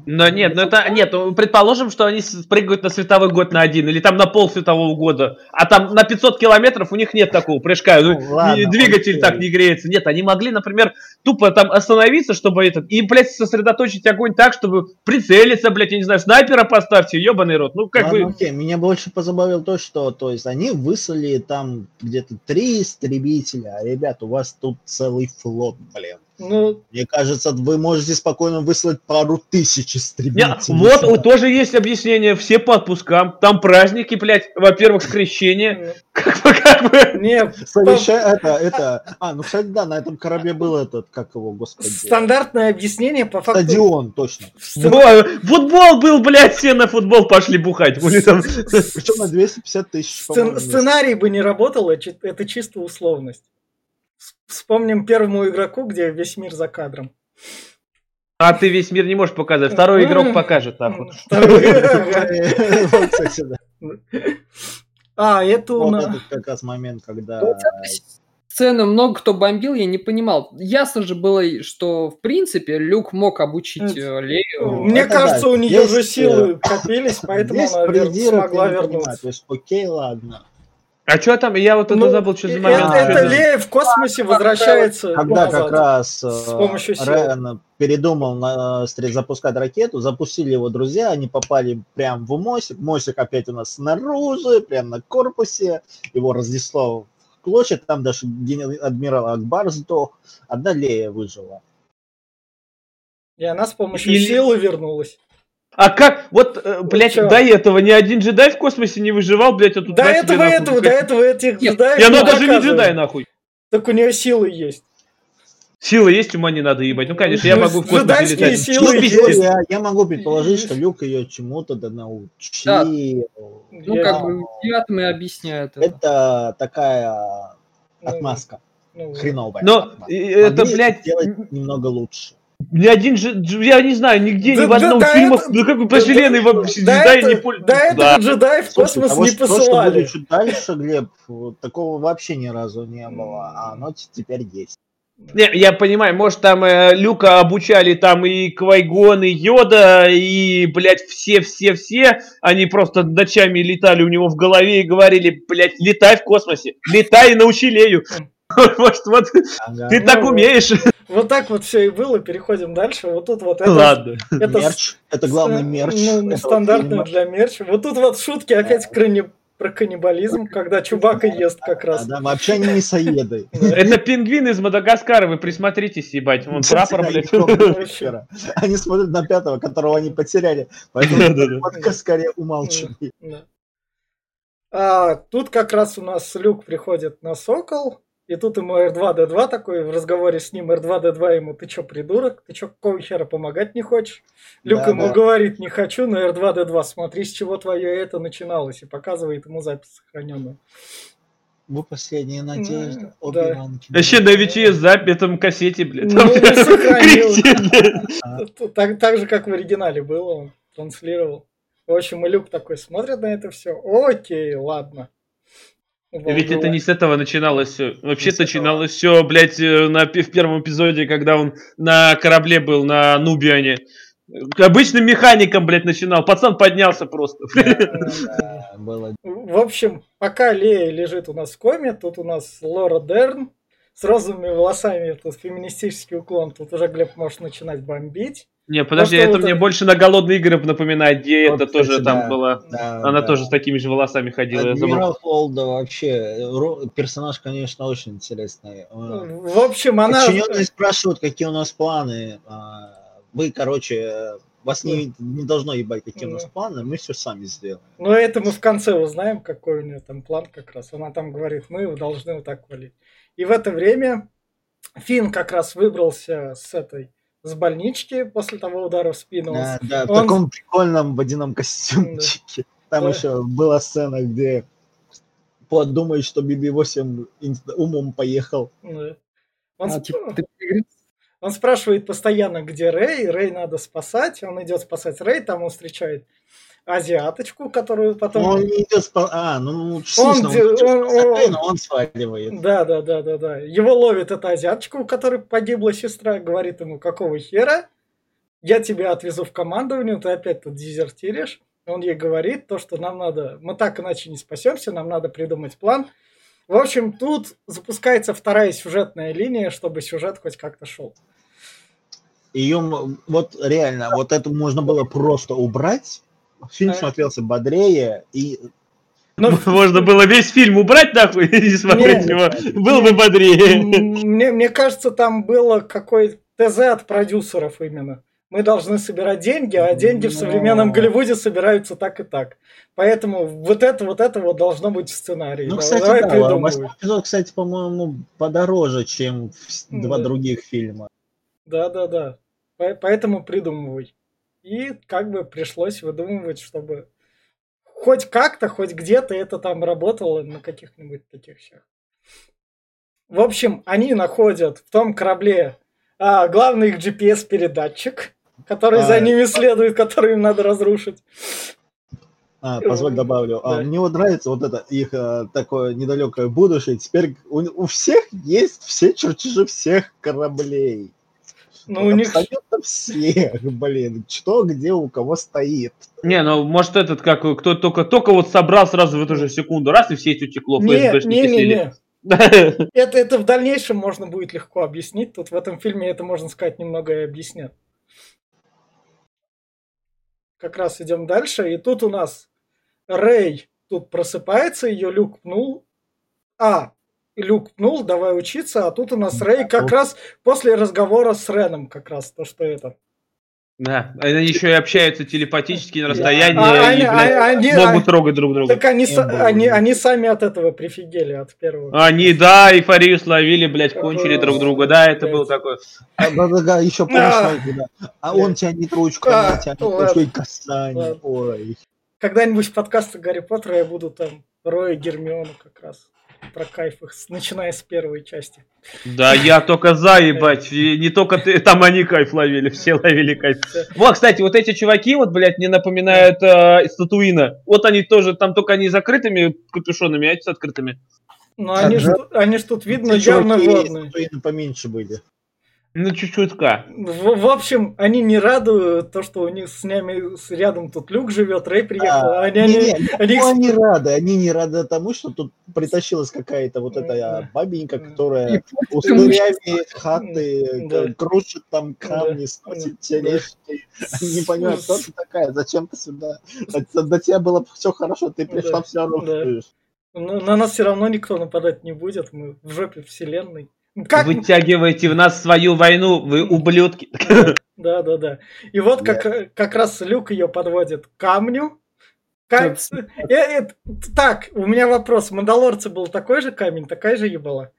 Но нет, ну это нет, предположим, что они прыгают на световой год на один или там на пол светового года, а там на 500 километров у них нет такого прыжка, ну, Ну, ладно, двигатель окей. так не греется. Нет, они могли, например, тупо там остановиться, чтобы этот, и, блядь, сосредоточить огонь так, чтобы прицелиться, блядь, я не знаю, снайпера поставьте, ебаный рот. Ну, как Ладно, бы, окей, меня больше позабавило то, что то есть они выслали там где-то три истребителя, а, ребят, у вас тут целый флот, блин. Ну, Мне кажется, вы можете спокойно выслать пару тысяч истребителей. вот вот тоже есть объяснение, все по отпускам, там праздники, блядь, во-первых, скрещение, как бы, как бы, не, Совеща... Это, это... А, ну, кстати, да, на этом корабле был этот, как его, господи. стандартное объяснение по факту... Стадион, точно. футбол был, блядь, все на футбол пошли бухать. Были там. Причем на 250 тысяч, Сценарий бы не работал, это чи- это чисто условность. Вспомним первому игроку, где весь мир за кадром. А ты весь мир не можешь показать. Второй игрок покажет, нахуй. А, это у нас... как раз момент, когда... Сцена много кто бомбил, я не понимал. Ясно же было, что в принципе Люк мог обучить э, Лею. Мне это кажется, да, у нее есть, же э, силы копились, поэтому она смогла вернуться. Окей, ладно. А что там? Я вот это Ну, забыл, что за э- момент. Это, это Лея в космосе возвращается Когда назад. как раз э, с помощью силы. Райан передумал на, стре- запускать ракету, запустили его друзья, они попали прям в мостик. Мостик опять у нас снаружи, прям на корпусе. Его разнесло в клочья. Там даже генерал адмирал Акбар сдох. Одна Лея выжила. И она с помощью Или- силы вернулась. А как? Вот, э, блядь, чё? до этого ни один джедай в космосе не выживал, блядь, а тут До этого, нахуй, этого, до блядь. этого этих джедаев И не даже не джедай, нахуй. Так у нее силы есть. Силы есть, ума не надо ебать. Ну, конечно, я Ну, могу в космосе летать. силы Ну. Я, я могу предположить, что Люк ее чему-то да научил. Да. Ну, как бы, девятым и объясняют это. Это такая ну, отмазка ну, хреновая. Но отмазка. это, блядь, сделать немного лучше. Ни один же, я не знаю, нигде, ни Да- в одном да- да фильме, это- ну как бы по да- вселенной да- джедаи этого- не пользуются. до этого Да. джедаи в Слушай, космос того, не что- То, что посылали. будет чуть дальше, Глеб, вот такого вообще ни разу не было, а оно теперь есть. Не, я понимаю, может там э, Люка обучали там и Квайгон, и Йода, и, блядь, все-все-все, они просто ночами летали у него в голове и говорили, блядь, летай в космосе, летай и научи Лею. Может, вот Ага. ты Ну так вот. умеешь. Вот так вот все и было. Переходим дальше. Вот тут вот это... Ладно. это мерч. Это главный мерч. ну, стандартный фильма. для мерча. Вот тут вот шутки опять крани- про каннибализм, когда Чубака ест как раз. да, вообще они мясоеды. Это пингвин из Мадагаскара, вы присмотритесь, ебать. Вон прапор, блядь. Они смотрят на пятого, которого они потеряли. Поэтому подкаст скорее умалчивает. Да. А, тут как раз у нас Люк приходит на Сокол, и тут ему R2-D2 такой, в разговоре с ним R2-D2 ему, ты чё, придурок? Ты чё, какого хера помогать не хочешь? Люк Да, ему да. говорит, не хочу, но R2-D2, смотри, с чего твое это начиналось, и показывает ему запись сохраненную. Вы последняя надежда. Ну, Оби-Ван Кеноби. Вообще на VHS запись, этом кассете, блядь. Ну, сохранил. Так, так же, как в оригинале было, он транслировал. В общем, и Люк такой смотрит на это все. Окей, ладно. Ведь это не с этого начиналось все. Вообще Не начиналось все, блядь, э, на, в первом эпизоде, когда он на корабле был, на Нубиане. Обычным механиком, блядь, начинал. Пацан поднялся просто. Да, было В общем, пока Лея лежит у нас в коме, тут у нас Лора Дерн с розовыми волосами, тут феминистический уклон, тут уже Глеб может начинать бомбить. Не, подожди, это мне больше на голодные игры напоминает, где Вот, это тоже там была. Да, Она да. тоже с такими же волосами ходила. Адмирал Холда вообще, персонаж, конечно, очень интересный. Э, В общем, она... Подчиненные спрашивают, какие у нас планы. А, Вы, короче, вас не, не должно ебать, какие у нас Ну. планы, мы все сами сделаем. Но это мы в конце узнаем, какой у нее там план как раз. Она там говорит, мы должны вот так валить. И в это время Финн как раз выбрался с этой с больнички после того удара в спину. Он Да, да, в он- таком прикольном водяном костюмчике. Там Да. еще была сцена, где Плат думает, что BB-8 инст- умом поехал. Да. Он, А, сп- типа, ты он спрашивает постоянно, где Рэй. Рэй надо спасать. Он идет спасать Рэй. Там он встречает азиаточку, которую потом... Он не идет спа- А, ну, он, де- идет он- спасать, он- но он сваливает. Да, да, да, да, да. Его ловит эта азиаточка, у которой погибла сестра, говорит ему, какого хера? Я тебя отвезу в командование, ты опять тут дезертиришь. Он ей говорит то, что нам надо, мы так иначе не спасемся, нам надо придумать план. В общем, тут запускается вторая сюжетная линия, чтобы сюжет хоть как-то шел. Ее, вот реально, вот это можно было просто убрать. Фильм А. смотрелся бодрее, и Но Можно было весь фильм убрать нахуй и не смотреть Не. его. Было бы бодрее. мне, мне кажется, там было какой ТЗ от продюсеров именно. Мы должны собирать деньги, а деньги в Но- современном Голливуде собираются так и так. Поэтому вот это вот это вот должно быть в сценарии. Ну, кстати, давай да, восьмой эпизод, кстати, по-моему, подороже, чем в- два Да. других фильма. Да, да, да. По- Поэтому придумывай. И как бы пришлось выдумывать, чтобы хоть как-то, хоть где-то это там работало на каких-нибудь таких щах. В общем, они находят в том корабле а, главный их GPS-передатчик, который за А, ними следует, который им надо разрушить. А, позволь добавлю. А, Да. мне вот нравится вот это их а, такое недалекое будущее. Теперь у, у всех есть все чертежи всех кораблей. Ну, Вот у них... Абсолютно всех, блин. Что, где, у кого стоит. Не, ну может этот как кто только только вот собрал сразу в эту же секунду раз и все это утекло, Не, не, не, слили. не. Это, это в дальнейшем можно будет легко объяснить. Тут в этом фильме это, можно сказать, немного и объяснят. Как раз идем дальше. И тут у нас Рэй тут просыпается, ее Люк пнул. А, Люк пнул, давай учиться. А тут у нас Рэй как вот. раз после разговора с Реном, как раз то, что это. Да, они еще и общаются телепатически на расстоянии А, и, они- блядь, а- они- могут а- трогать друг друга. Так они, было. они, они сами от этого прифигели, от первого. Они, да, эйфорию словили, блядь, кончили друг друга. Да, это было такое. А, да, да, да, еще помнишь, А. а он тянет ручку, А, она тянет ладно. ручку и касание. Ой. Когда-нибудь в подкастах Гарри Поттера я буду там Роя и Гермиону как раз про кайф их, начиная с первой части. Да, я только за, ебать. И не только ты, там они кайф ловили, все ловили кайф. Вот, кстати, вот эти чуваки, вот, блядь, мне напоминают э, из Татуина. Вот они тоже, там только они закрытыми капюшонами, а эти с открытыми. Но они ж, тут- они ж тут видно явно чуваки водные. поменьше были. Ну, чуть-чутка. В, в общем, они не радуют то, что у них с ними с- рядом тут Люк живет, Рэй приехал. А, они, не, они, не, они ну, они рады, они не рады тому, что тут притащилась какая-то вот эта бабенька, которая устырями хаты, Да. крушит там камни, Да. сносит Да. тележки. Не понимаю, кто ты такая, зачем ты сюда? До, до тебя было все хорошо, ты пришла Да. все равно на, на нас все равно никто нападать не будет, мы в жопе вселенной. Как? Вытягиваете в нас свою войну, вы ублюдки. Да, да, да. И вот как, как раз Люк ее подводит к камню. Э, э, Так, у меня вопрос. В Мандалорце был такой же камень, такая же ебала?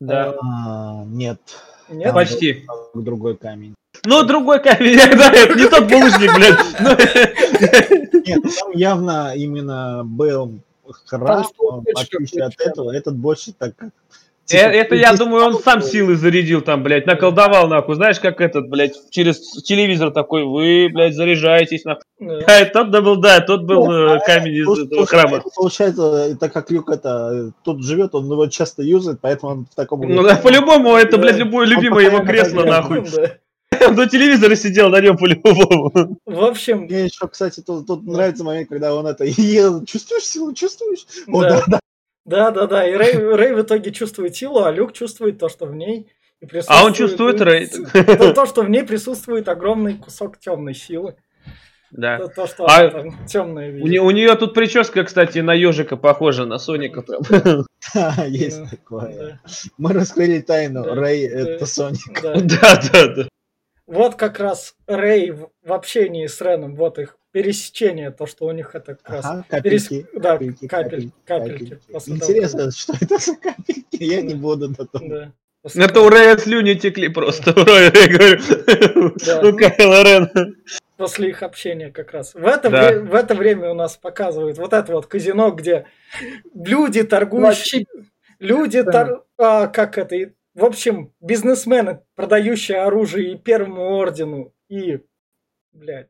Да. А, нет. Нет? Почти. Другой камень. Ну, другой камень, да, это не тот булыжник, блядь. Нет, там явно именно был храм, что в отличие от этого, этот больше так как... типа, Это, я думаю, он сам силы зарядил там, блядь, наколдовал, нахуй. Знаешь, как этот, блядь, через телевизор такой, вы, блядь, заряжаетесь, нахуй. Да. А тот да был, да, тот был э, камень из этого храма. это Получается, э, так как Люк это тут живет, он его часто юзает, поэтому он в таком... Ну да, по-любому, это, блядь, любое любимое его кресло, нахуй. Да. Он до телевизора сидел на нем по-любому. В общем, Мне еще, кстати, тут, тут нравится момент, когда он это ел. Чувствуешь силу, чувствуешь? О, Да. да, да. да, да. И Рэй, Рэй в итоге чувствует силу, а Люк чувствует то, что в ней. И И А он присутствует- чувствует рейд. То, то, что в ней присутствует огромный кусок темной силы. Да. То, то, что А она там темная У, не- у нее тут прическа, кстати, на ежика похожа, на Соника прям. Есть Да, такое. Да, Мы раскрыли тайну. Да, Рэй да. это Соник. да. Да, да, да. Вот как раз Рэй в общении с Реном, вот их пересечение, то, что у них это как раз... Ага, перес- капельки. Да, капельки, капель, капельки. капельки. того, Интересно, что это за капельки? Я не буду как- того. Да. После Это у Рэя слюни текли просто. Рэя, я говорю. Да. У Кайла Рена. после их общения как раз. В это, Да. вре- в это время у нас показывают вот это вот казино, где люди торгующие, Вообще, люди, тор- а, как это, в общем, бизнесмены, продающие оружие и Первому Ордену, и, блядь,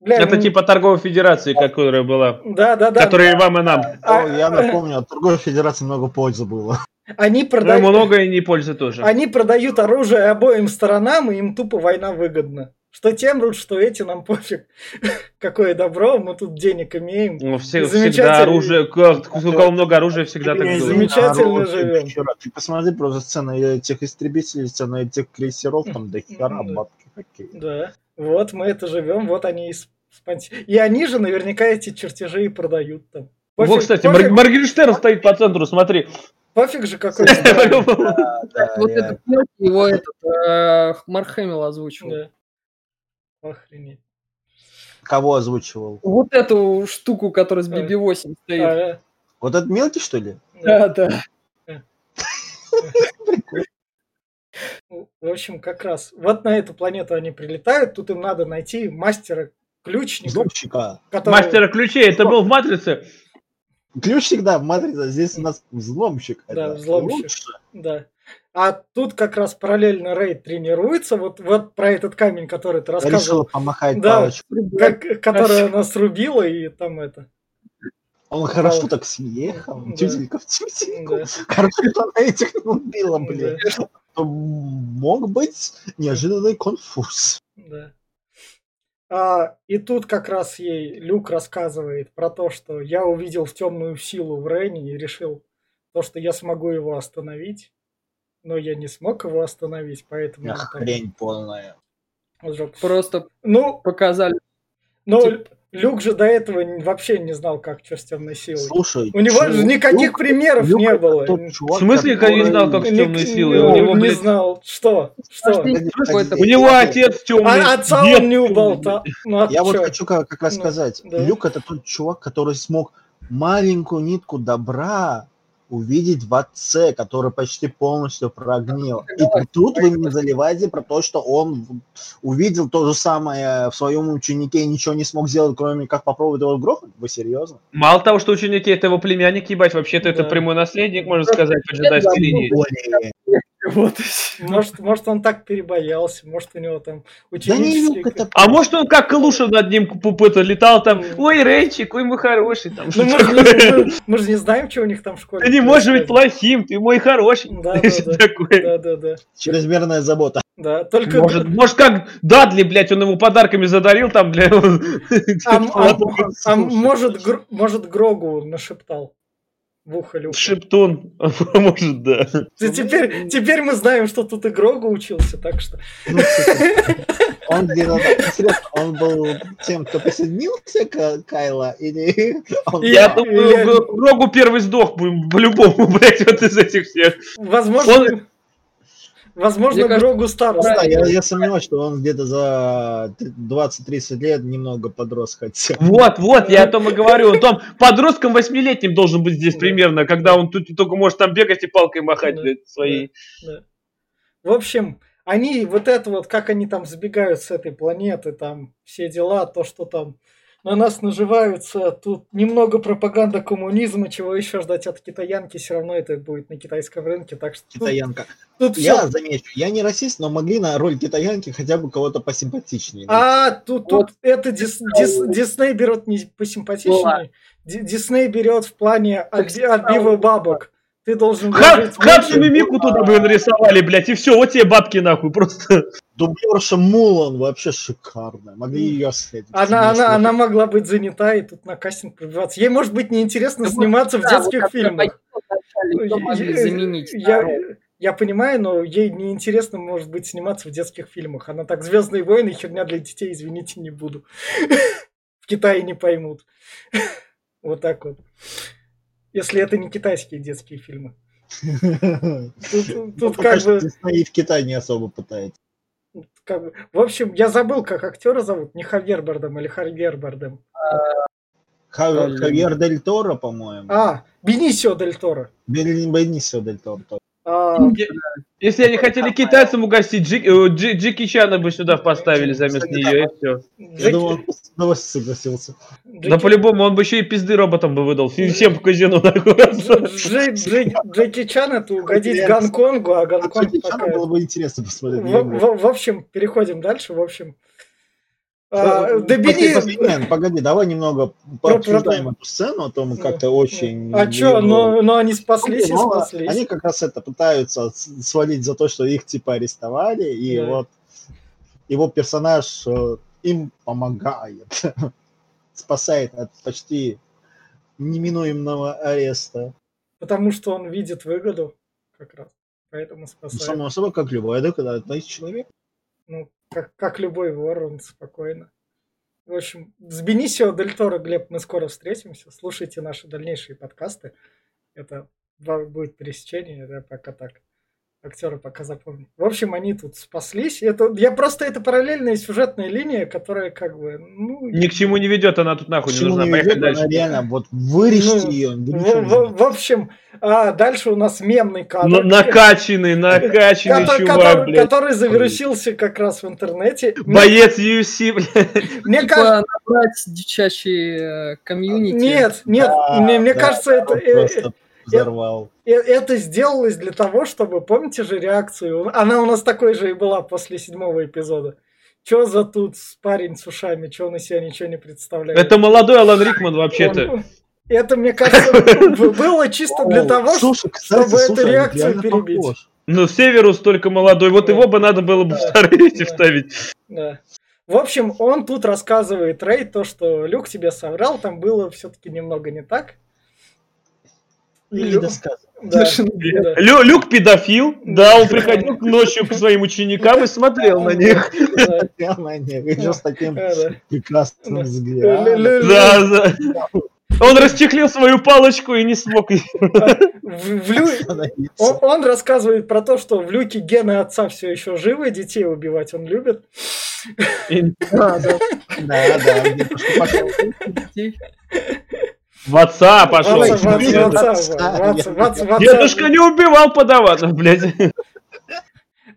блядь, Это ну, типа торговой федерации, которая была. да, да, да, Которая и вам, и нам. А- О, Я напомню, от торговой федерации много пользы было. они Ну, продают, много и не пользы тоже. они продают оружие обоим сторонам, и им тупо война выгодна. Что тем рут, что эти нам пофиг. Какое добро, мы тут денег имеем. Ну, все- Замечательно. всегда оружие, у кого много оружия, всегда так было. замечательно живем. вчера. Ты посмотри просто сцены этих истребителей, сцены этих крейсеров, там до хера Да. бабки какие. Да, вот мы это живем, вот они и спонси- И они же наверняка эти чертежи и продают там. Вот, Пофиг- кстати, пофиг, Мор- Моргенштерн стоит по центру, смотри. пофиг же какой вот этот мелкий, его этот э, Марк Хэмилл. Охренеть. Кого озвучивал? Вот эту штуку, которая с BB-8 стоит. А, Вот этот мелкий, что ли? да. Да, В общем, как раз вот на эту планету они прилетают, тут им надо найти мастера ключника, Взломщика. который... Мастера ключей, это был в Матрице. Ключ всегда в матрице, а здесь у нас взломщик. Да, Это взломщик. лучше. Да. А тут как раз параллельно Рейд тренируется, вот, вот про этот камень, который ты Решила рассказывал, помахать Да. палочкой. как- которая она срубила, и там это... Он хорошо так съехал. Да. Тютелька в тютельку. Да. Хорошо, что она этих не убила, Да. Блин. То Мог быть неожиданный конфуз. Да. А, и тут как раз ей Люк рассказывает про то, что я увидел темную силу в Рене и решил то, что я смогу его остановить. Но я не смог его остановить, поэтому... там Хрень полная. Просто Ну, показали. но Тип- Люк же до этого вообще не знал, как что с темной силой. Слушай, У него же никаких Люк- примеров Люк не было. чувак, В смысле, я не знал, как с темной ник- силой? У него, не блядь, знал. Что? Что? У него отец темный. А отца он не уболтал. Ну, Я вот хочу как, как раз Ну, сказать. да. Люк это тот чувак, который смог маленькую нитку добра увидеть в отце, который почти полностью прогнил. И тут вы мне заливаете про то, что он увидел то же самое в своем ученике и ничего не смог сделать, кроме как попробовать его грохнуть? Вы серьезно? Мало того, что ученики это его племянник, ебать, вообще-то это Да. прямой наследник, можно сказать, по джедайской линии. Более. Вот. Может, может, он так перебоялся, может, у него там Да не ученический... Это... А может он как Калуша над ним пупыта летал там, ой, Рейчик, ой, мой хороший, там, Ну, мы, же такое? не, мы- мы же не знаем, что у них там в школе. Ты не можешь быть плохим, ты мой хороший. Да, да, да. такое. Да, да, да. Чрезмерная забота. Да, только... Может, может, как Дадли, блядь, он его подарками задарил там, блядь. А, а- а может, Гр- может, Грогу нашептал в ухо Люка. Шептун, может, да. Теперь, теперь мы знаем, что тут и Грогу учился, так что... Ну, кстати, Он где-то так, интересно, он был тем, кто присоединился к Кайла, или он... Я Я- думаю, Грогу первый сдох бы по-любому, блядь, вот из этих всех. Возможно, возможно Мне кажется, Грогу старость. Да, я, я сомневаюсь, что он где-то за 20-30 лет немного подрос хотя. Вот, вот, я о том и говорю. Он там подростком восьмилетним должен быть здесь Да. примерно, когда он тут только может там бегать и палкой махать, Да. блядь, своей. Да. В общем, они вот это вот, как они там сбегают с этой планеты, там все дела, то, что там на нас наживаются, тут немного пропаганда коммунизма, чего еще ждать от китаянки, все равно это будет на китайском рынке, так что Китаянка. тут Я всё. замечу, я не расист, но могли на роль китаянки хотя бы кого-то посимпатичнее. А тут, тут это Дис- Дис- Дисней берет не посимпатичнее, Ди- Дисней берет в плане отби- отбива бабок. Ты должен Ха- вложить Хацуми меньше. Мику туда бы нарисовали, блядь, и все, вот тебе бабки нахуй, просто. Дублерша Мулан вообще шикарная. Могли ее сходить. Она, она, она могла быть занята и тут на кастинг пробиваться. Ей, может быть, неинтересно сниматься в детских фильмах. могли Я-. Я понимаю, но ей неинтересно, может быть, сниматься в детских фильмах. Она так «Звездные войны» херня для детей, извините, не буду. В Китае не поймут. Вот так вот. Если это не китайские детские фильмы. Тут, тут как бы... И в Китае не особо пытается. Как бы, в общем, я забыл, как актера зовут. Не Хавьер Бардем или Хавьер Бардем. Хавьер Дель Торо, по-моему. А, Бенисио Дель Торо. Бенисио Дель Торо. А, Если они хотели китайцам угостить, Джи- э, Джи- Джеки Чана бы сюда поставили заместо нее, и все. Я думал, он с удовольствием согласился. Да по-любому, он бы еще и пизды роботам бы выдал. Всем по казино Джи- Джеки Чан это угодить. Гонконгу, а А Гонконг Джеки Чана пока... было бы интересно посмотреть. В общем, переходим дальше. В общем, а, Э, погоди, бери- погоди, давай немного пообсуждаем эту сцену, а то мы как-то очень... А её- но, но они спаслись и Ну, спаслись. Они как раз это пытаются свалить за то, что их типа арестовали, и Да. вот его персонаж э, им помогает, спасает от почти неминуемого ареста. Потому что он видит выгоду как раз. Поэтому Ну, спасает. Само собой, как любой, да, когда это человек. Ну, как, как любой вор, он спокойно. В общем, с Бенисио Дель Торо, Глеб, мы скоро встретимся. Слушайте наши дальнейшие подкасты. Это будет пересечение, это пока так. Актеры пока запомнят. В общем, они тут спаслись. Это, я просто, это параллельная сюжетная линия, которая как бы, ну... Ни к чему не ведет, она тут нахуй не нужна. не ведет, она дальше. реально, вот вырежьте Ну, ее. В, в- в общем, а, дальше у нас мемный кадр. Ну, накачанный, накачанный который, чувак, который- блядь. который завирусился как раз в интернете. Боец UFC, блядь. Мне Типа кажется, набрать девчачьи э, комьюнити. нет, нет, Да, мне, мне да, кажется, это, Просто взорвал. э, это сделалось для того, чтобы, помните же реакцию? Она у нас такой же и была после седьмого эпизода. Че за тут парень с ушами, че он из себя ничего не представляет? Это молодой Алан Рикман вообще-то. Он- Это, мне кажется, было чисто для того, чтобы эту реакцию перебить. Ну, Северус только молодой. Вот его бы надо было бы эти Да. вставить. Да. В общем, он тут рассказывает Рэй то, что Люк тебе соврал, там было все-таки немного не так. И Или. Да. Лю- Люк педофил, да, он приходил к ночью к своим ученикам и смотрел на них. Да, Прямо не, еще с таким прекрасным взглядом. Да, да. Он расчехлил свою палочку и не смог ее. В- Лю-. Он, он рассказывает про то, что в Люке гены отца все еще живы, детей убивать он любит. Да, да. Да, да. В отца пошел. Дедушка не убивал подаванов, блядь.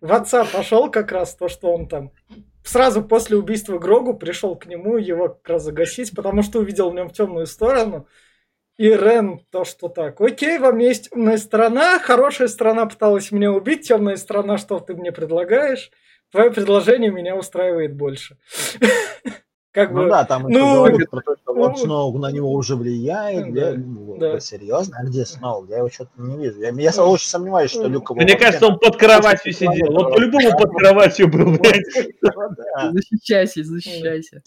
в отца пошел как раз то, что он там сразу после убийства Грогу пришел к нему его как раз загасить, потому что увидел в нем темную сторону. И Рен то, что так, окей, во мне есть темная сторона, хорошая сторона пыталась меня убить, темная сторона, что ты мне предлагаешь? Твое предложение меня устраивает больше. Как Ну бы, да, там ну, говорит про то, что ну, вот Сноу на него уже влияет. да, где- ну, да. вот, Серьезно? А где Сноу? Я его что-то не вижу. Я, я очень сомневаюсь, что Люк его Мне кажется, он под кроватью сидел. Он по-любому под кроватью был. Защищайся, защищайся.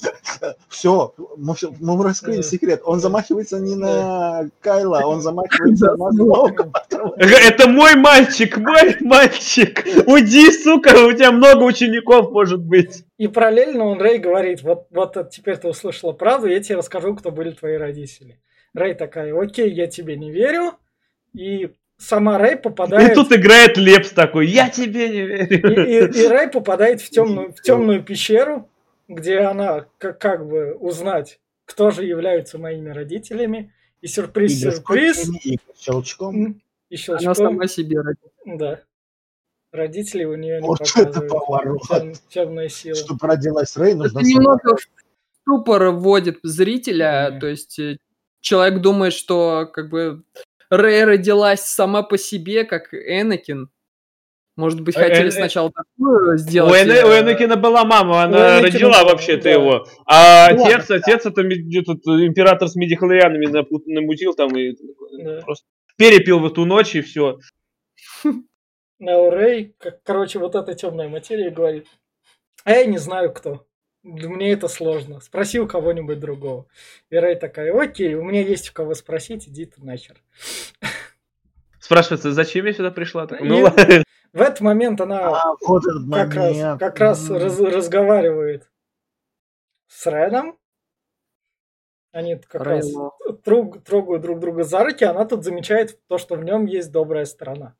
Все, мы, раскрыли секрет. Он замахивается не на Кайла, он замахивается на Сноу. Это мой мальчик, мой мальчик. Уйди, сука, у тебя много учеников может быть. И параллельно он Рэй говорит, вот, вот теперь ты услышала правду, я тебе расскажу, кто были твои родители. Рэй такая, окей, я тебе не верю. И сама Рэй И попадает... тут играет Лепс такой, я тебе не И, верю. и- и Рэй попадает в темную, в темную пещеру, где она как, как бы узнать, кто же являются моими родителями. И сюрприз, с сюрприз. и щелчком. И Она щелчком. сама себе родила. Да. Родителей у нее не Вот это показывают. поворот. Тем- темная сила. Чтобы родилась Рэй, нужно... Это немного в ступор вводит зрителя, Мгм. то есть э, человек думает, что как бы Рэй родилась сама по себе, как Энакин. Может быть, Э, хотели э, сначала такую У, сделать. Эна- э, у Энакина была мама, У она Энакина родила вообще-то да. его. А Ну отец, ладно, отец это этот император с медихлорианами намутил там и Да. просто перепил в эту ночь и все. Рэй, как, короче, вот эта темная материя говорит, а я не знаю кто. Мне это сложно. Спроси у кого-нибудь другого. И Рэй такая, окей, у меня есть у кого спросить, иди ты нахер. Спрашивается, зачем я сюда пришла? И Ну ладно. в этот момент она А, вот этот как раз, момент. как раз М. раз- разговаривает с Рэном. Они как раз Рейно. трог- трогают друг друга за руки, она тут замечает то, что в нем есть добрая сторона.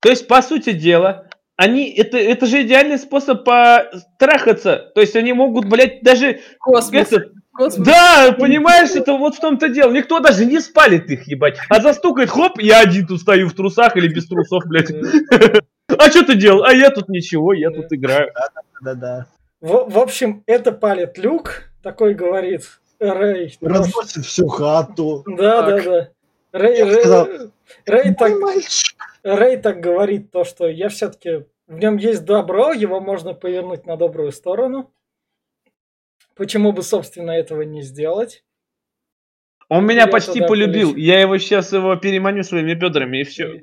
То есть, по сути дела, они, это, это же идеальный способ потрахаться. То есть они могут, блядь, даже... Космос. это- Космос. да, понимаешь, это вот в том-то дело. Никто даже не спалит их, ебать. А застукает, хоп, я один тут стою в трусах или без трусов, блядь. А что ты делал? А я тут ничего, я тут играю. Да-да. В, в общем, это палит Люк, такой говорит Рэй. Разносит всю хату. Да, да, Так. да. Рэй, Рэй- Рэй так, мальчик. Рэй так говорит то, что я все-таки в нем есть добро, его можно повернуть на добрую сторону. Почему бы, собственно, этого не сделать? Он меня Я почти полюбил. полечу. Я его сейчас его переманю своими бедрами и все.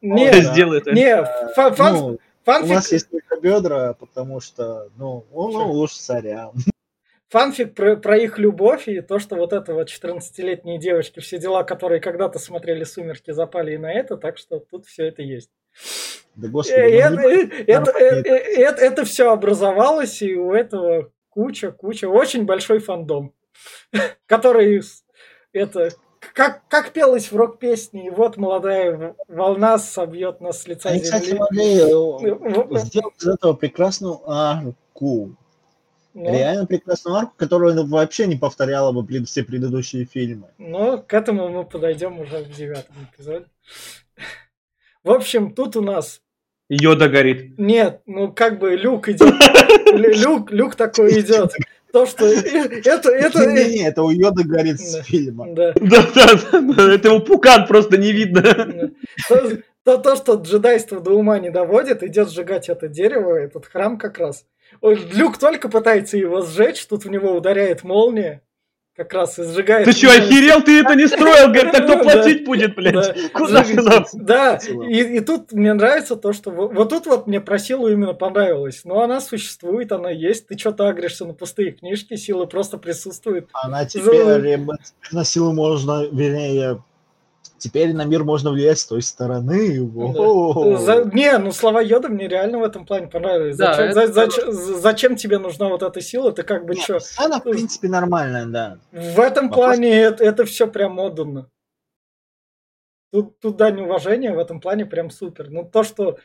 Не. Сделает это. не, фа- фан- Ну, у фанфик, нас есть только бедра, потому что, ну, он лучше сорян. Фанфик про, про их любовь и то, что вот это вот 14-летние девочки, все дела, которые когда-то смотрели «Сумерки», запали и на это, так что тут все это есть. Да Э, господи, Это, ну, не- это, это, это, все образовалось, и у этого куча, куча, очень большой фандом, который это как, как пелось в рок-песне, и вот молодая волна собьет нас с лица Они, кстати, земли. могли э, В- сделать из этого прекрасную арку. Ну, Реально прекрасную арку, которую ну, вообще не повторяла бы блин, все предыдущие фильмы. но к этому мы подойдем уже в девятом эпизоде. В общем, тут у нас Йода горит. нет, ну как бы Люк идет, Лю- Люк, Люк такой идет. То, что это, это, Не-не-не, это у Йода горит с фильма. да. Да, да, это его пукан просто не видно. То, то, что джедайство до ума не доводит, идет сжигать это дерево, этот храм как раз. Люк только пытается его сжечь, тут в него ударяет молния, как раз и сжигает. Ты что, охерел? Ты это не строил? Говорит, так кто Да. платить будет, блядь? Да. Куда? Да, и, тут мне нравится то, что вот, тут вот мне про силу именно понравилось. Но она существует, она есть. Ты что-то агришься на пустые книжки, сила просто присутствует. Она теперь, э, на силу можно, вернее, теперь на мир можно влиять с той стороны. За- Не, ну слова Йода мне реально в этом плане понравились. Да, зачем, это за- зачем- зачем тебе нужна вот эта сила? Ты как бы Нет, что? Сцена, в принципе, нормальная, да. В этом Вопрос- плане это, все прям отдано. Тут, тут дань уважения в этом плане прям супер. Ну то, что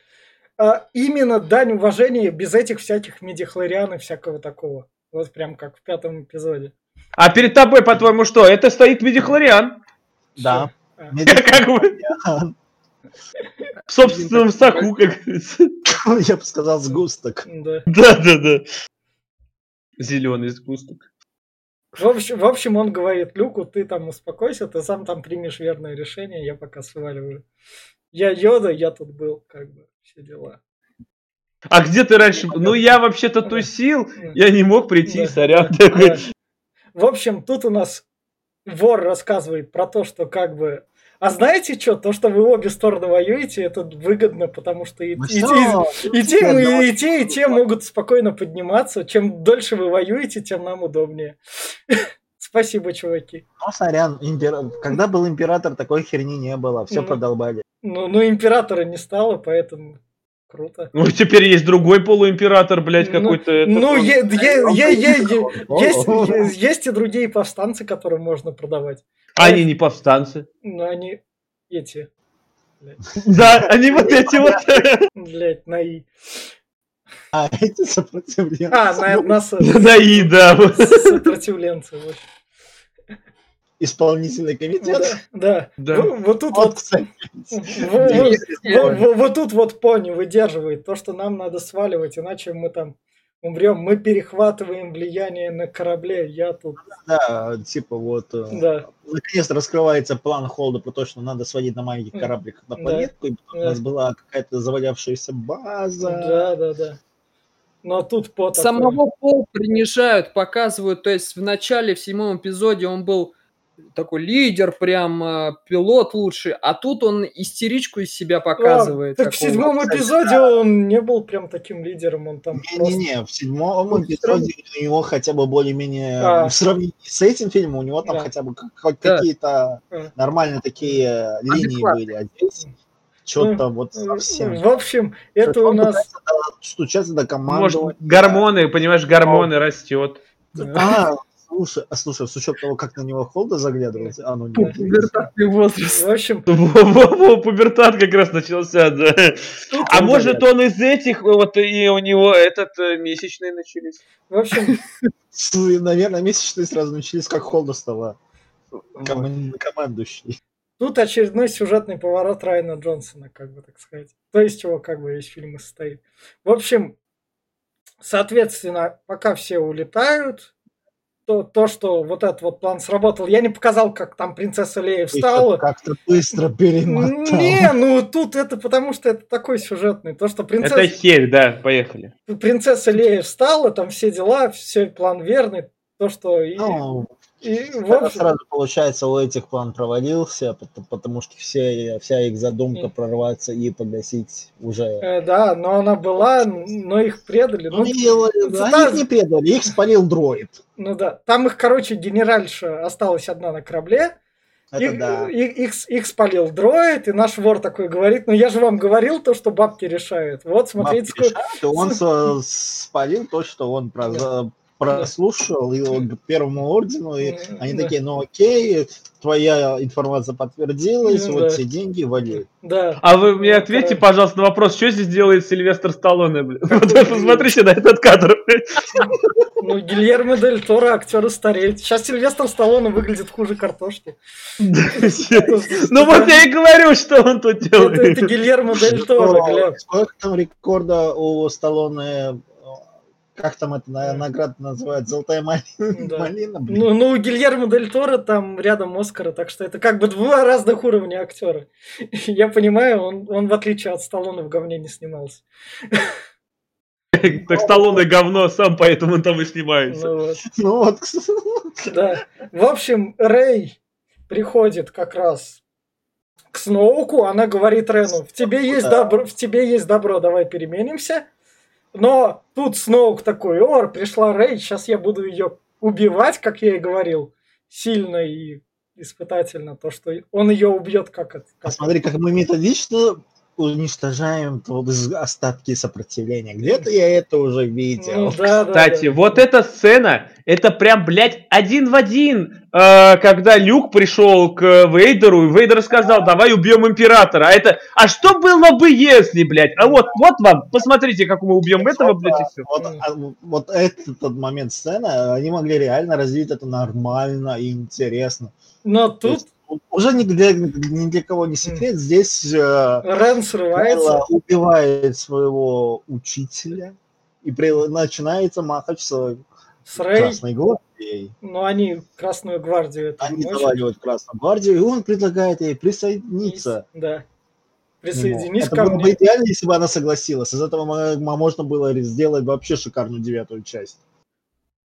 а, именно дань уважения без этих всяких медихлориан и всякого такого. Вот прям как в пятом эпизоде. А перед тобой, по-твоему, что? Это стоит медихлориан. Да. Как бы в собственном соку, как говорится. Я бы сказал, сгусток. Да. Да, да. Зеленый сгусток. В общем, в общем, он говорит, Люку, ты там успокойся, ты сам там примешь верное решение, я пока сваливаю. Я Йода, я тут был, как бы, все дела. А где ты раньше? Ну, я вообще-то тусил, я не мог прийти, Да. сорян. Да. В общем, тут у нас вор рассказывает про то, что как бы... А знаете что? То, что вы обе стороны воюете, это выгодно, потому что и, Ну и- что? и- и те, Нет, и- ну, и те, и те могут спокойно подниматься. Чем дольше вы воюете, тем нам удобнее. Спасибо, чуваки. Ну, сорян, импера- когда был император, такой херни не было, все Ну. продолбали. Ну, ну, императора не стало, поэтому круто. Ну, теперь есть другой полуимператор, блядь, Ну, какой-то. Ну, есть, и другие повстанцы, которым можно продавать. Они не повстанцы. Но они эти, Да, они вот эти вот. блядь, на И. А эти сопротивленцы. А, на, и да. сопротивленцы. вот. Исполнительный комитет. Да, Да. да. Вот, вот тут Вот, вот, вот, тут вот пони выдерживает то, что нам надо сваливать, иначе мы там умрем. Мы перехватываем влияние на корабле. Я тут, да, типа вот, э, да, наконец раскрывается план Холда про то, что надо сводить на маленьких М, корабликах на да, планетку, и потом у да. нас была какая-то завалявшаяся база. да, да, да. Но тут по такой- Самого Пол принижают, показывают. То есть в начале, в седьмом эпизоде он был такой лидер, прям э, пилот лучший, а тут он истеричку из себя показывает. А, так в седьмом эпизоде он не был прям таким лидером, он там просто... Не-не-не, в седьмом Ну, эпизоде у него хотя бы более-менее, А. в сравнении с этим фильмом, у него там Да. хотя бы хоть Да. какие-то А. нормальные такие линии были, а здесь что-то вот Э, совсем. В общем, это у Он нас... стучаться до команды. Может, гормоны, понимаешь, гормоны растет. А, слушай, а слушай, с учетом того, как на него Холда заглядывался, а ну не Пубертатный возраст. В общем, Во-во-во, пубертат как раз начался, да. А может он из этих, вот и у него этот э, месячные начались? в общем, Слушай, Наверное, месячные сразу начались, как Холда стала коман- командующей. тут очередной сюжетный поворот Райана Джонсона, как бы так сказать. То есть чего как бы весь фильм и состоит. В общем, соответственно, пока все улетают, то, то, что вот этот вот план сработал, я не показал, как там принцесса Лея встала. Как-то быстро перемотал. Не, ну тут это потому что это такой сюжетный. То, что Это принцесса, херь, да, поехали. принцесса Лея встала, там все дела, все план верный. То, что и, Ну, и, в общем, сразу получается у этих план провалился, пот- потому что все, вся их задумка Мгм. прорваться и погасить уже. э, да, но она была, но их предали. Ну, Ну, не, они да. их не предали, их спалил дроид. Ну да, там их, короче, генеральша осталась одна на корабле. Это их, да. их, их, их спалил дроид, и наш вор такой говорит, ну я же вам говорил то, что бабки решают. Вот, смотрите, Бабки сколько... решают, и он спалил то, что он про- прослушал его к первому ордену, и они такие, ну окей, твоя информация подтвердилась, Ну вот да. все деньги, вали. Да. А вы мне ответьте, пожалуйста, на вопрос, что здесь делает Сильвестр Сталлоне, блин? Посмотрите на этот кадр. Ну, Гильермо Дель Торо, актеры стареют. Сейчас Сильвестр Сталлоне выглядит хуже картошки. Ну вот я и говорю, что он тут делает. это Гильермо Дель Торо. Сколько там рекорда у Сталлоне, как там это на- награда называется, золотая малина, Да. малина, блин. Ну, ну, у Гильермо Дель Торо там рядом Оскара, так что это как бы два разных уровня актера. Я понимаю, он, он в отличие от Сталлоне в говне не снимался. Так Сталлоне говно сам, поэтому он там и снимается. Ну, вот. Ну Да. В общем, Рэй приходит как раз к Сноуку, она говорит Рену, в тебе есть добро, в тебе есть добро, давай переменимся. Но тут Сноук такой, ор, пришла Рэй, сейчас я буду ее убивать, как я и говорил, сильно и испытательно, то, что он ее убьет как это. как- посмотри, как мы методично уничтожаем остатки сопротивления. Где-то я это уже Ну, видел. да, да, Кстати, да. вот эта сцена, это прям, блядь, один в один, э, когда Люк пришел к Вейдеру, и Вейдер сказал, давай убьем Императора. А это, а что было бы если, блядь? А вот, вот вам, посмотрите, как мы убьем этого, блядь, и все. Вот, а, вот этот тот момент сцены, они могли реально развить это нормально и интересно. Но То тут есть, уже ни для, ни для кого не секрет, здесь Рен срывается. Убивает своего учителя, и при- начинается махач с С Красной Гвардией. но они Красную Гвардию это Они заваливают Красную Гвардию, и он предлагает ей присоединиться. Да. к нему. Присоединись Это ко было бы мне. идеально, если бы она согласилась. Из этого мо- мо- можно было сделать вообще шикарную девятую часть.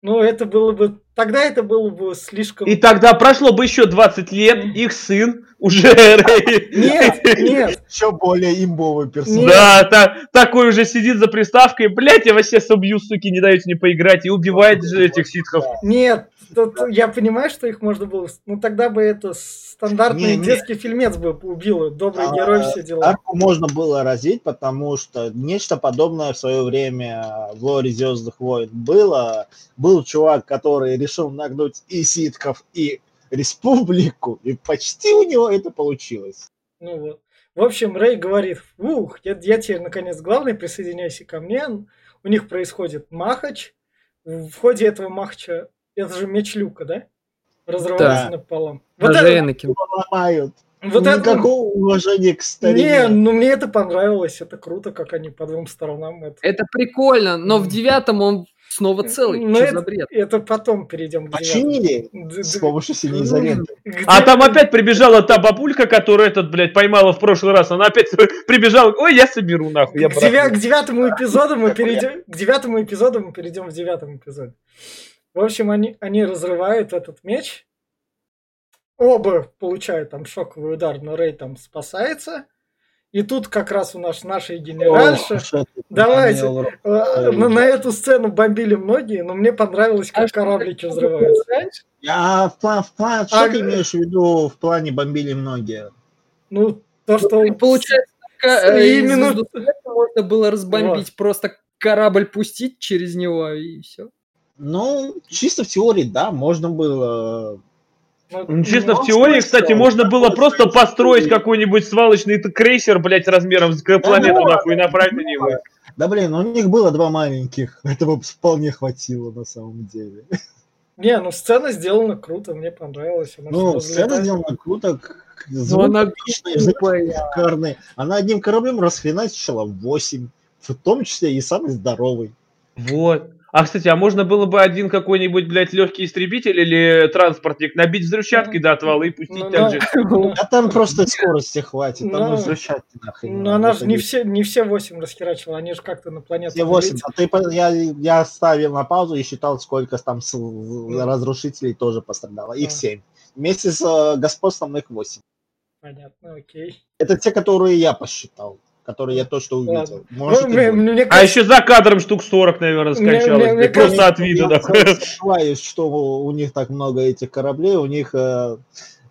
Ну, это было бы... Тогда это было бы слишком... И тогда прошло бы еще 20 лет, их сын уже... Рэй. Нет, нет. Еще более имбовый персонаж. Да, та- такой уже сидит за приставкой, блядь, я вас сейчас убью, суки, не даете мне поиграть, и убивает же этих ситхов. Нет, тут я понимаю, что их можно было... Ну, тогда бы это стандартный Не, не. детский фильмец бы убило. Добрый А, герой, все дела. Арку можно было развить, потому что нечто подобное в свое время в лоре Звездных войн было. Был чувак, который решил нагнуть и ситков, и республику, и почти у него это получилось. Ну вот. В общем, Рэй говорит, ух, я, я теперь наконец главный, присоединяйся ко мне. У них происходит махач. В ходе этого махача, это же меч Люка, да? Разрывается Да. напополам. Вот Даже это. Ломают. вот это, Никакого уважения к Не, старине. ну мне это понравилось, это круто, как они по двум сторонам. Это, Это прикольно, но в девятом он снова целый. Ну, Что это, за бред? это потом перейдем к девятому. Починили с помощью синей изоленты. Где- А там опять прибежала та бабулька, которая этот, блядь, поймала в прошлый раз. Она опять прибежала. Ой, я соберу нахуй. Я к, девя- к девятому эпизоду мы перейдем. К девятому эпизоду мы перейдем в девятом эпизоде. В общем, они, они разрывают этот меч. оба получают там шоковый удар, но Рэй там спасается. И тут как раз у нас нашей генеральша. Давайте. Э, на, на эту сцену бомбили многие, но мне понравилось, как а кораблики взрываются. А в план, в план, что а, ты имеешь в виду в плане бомбили многие? Ну, то, что... Получается, э, именно можно было разбомбить, вот. просто корабль пустить через него и все. Ну, чисто в теории, да, можно было ну, ну честно, в теории, кстати, можно было просто построить какой-нибудь свалочный крейсер, блядь, размером с планету, нахуй, и направить на него. Да блин, ну, у них было два маленьких, этого вполне хватило на самом деле. Не, ну сцена сделана круто, мне понравилось. Она ну, сцена сделана круто, звук она шикарный. Она одним кораблем расхреначила 8, в том числе и самый здоровый. Вот. А, кстати, а можно было бы один какой-нибудь, блядь, легкий истребитель или транспортник набить взрывчаткой до отвала и пустить ну, так же? А там просто скорости хватит, там ну, взрывчатки нахрен. Ну, она же не все, не все 8 расхерачивала, они же как-то на планету... Все 8, а ты, я, я ставил на паузу и считал, сколько там разрушителей тоже пострадало. Их 7. Вместе с э, господством их 8. Понятно, окей. Это те, которые я посчитал который я то, что увидел. Может, ну, мне, мне, а еще за кадром штук 40, наверное, скачалось. Мне, мне, просто мне, от вида. Я сомневаюсь, что у них так много этих кораблей. У них э,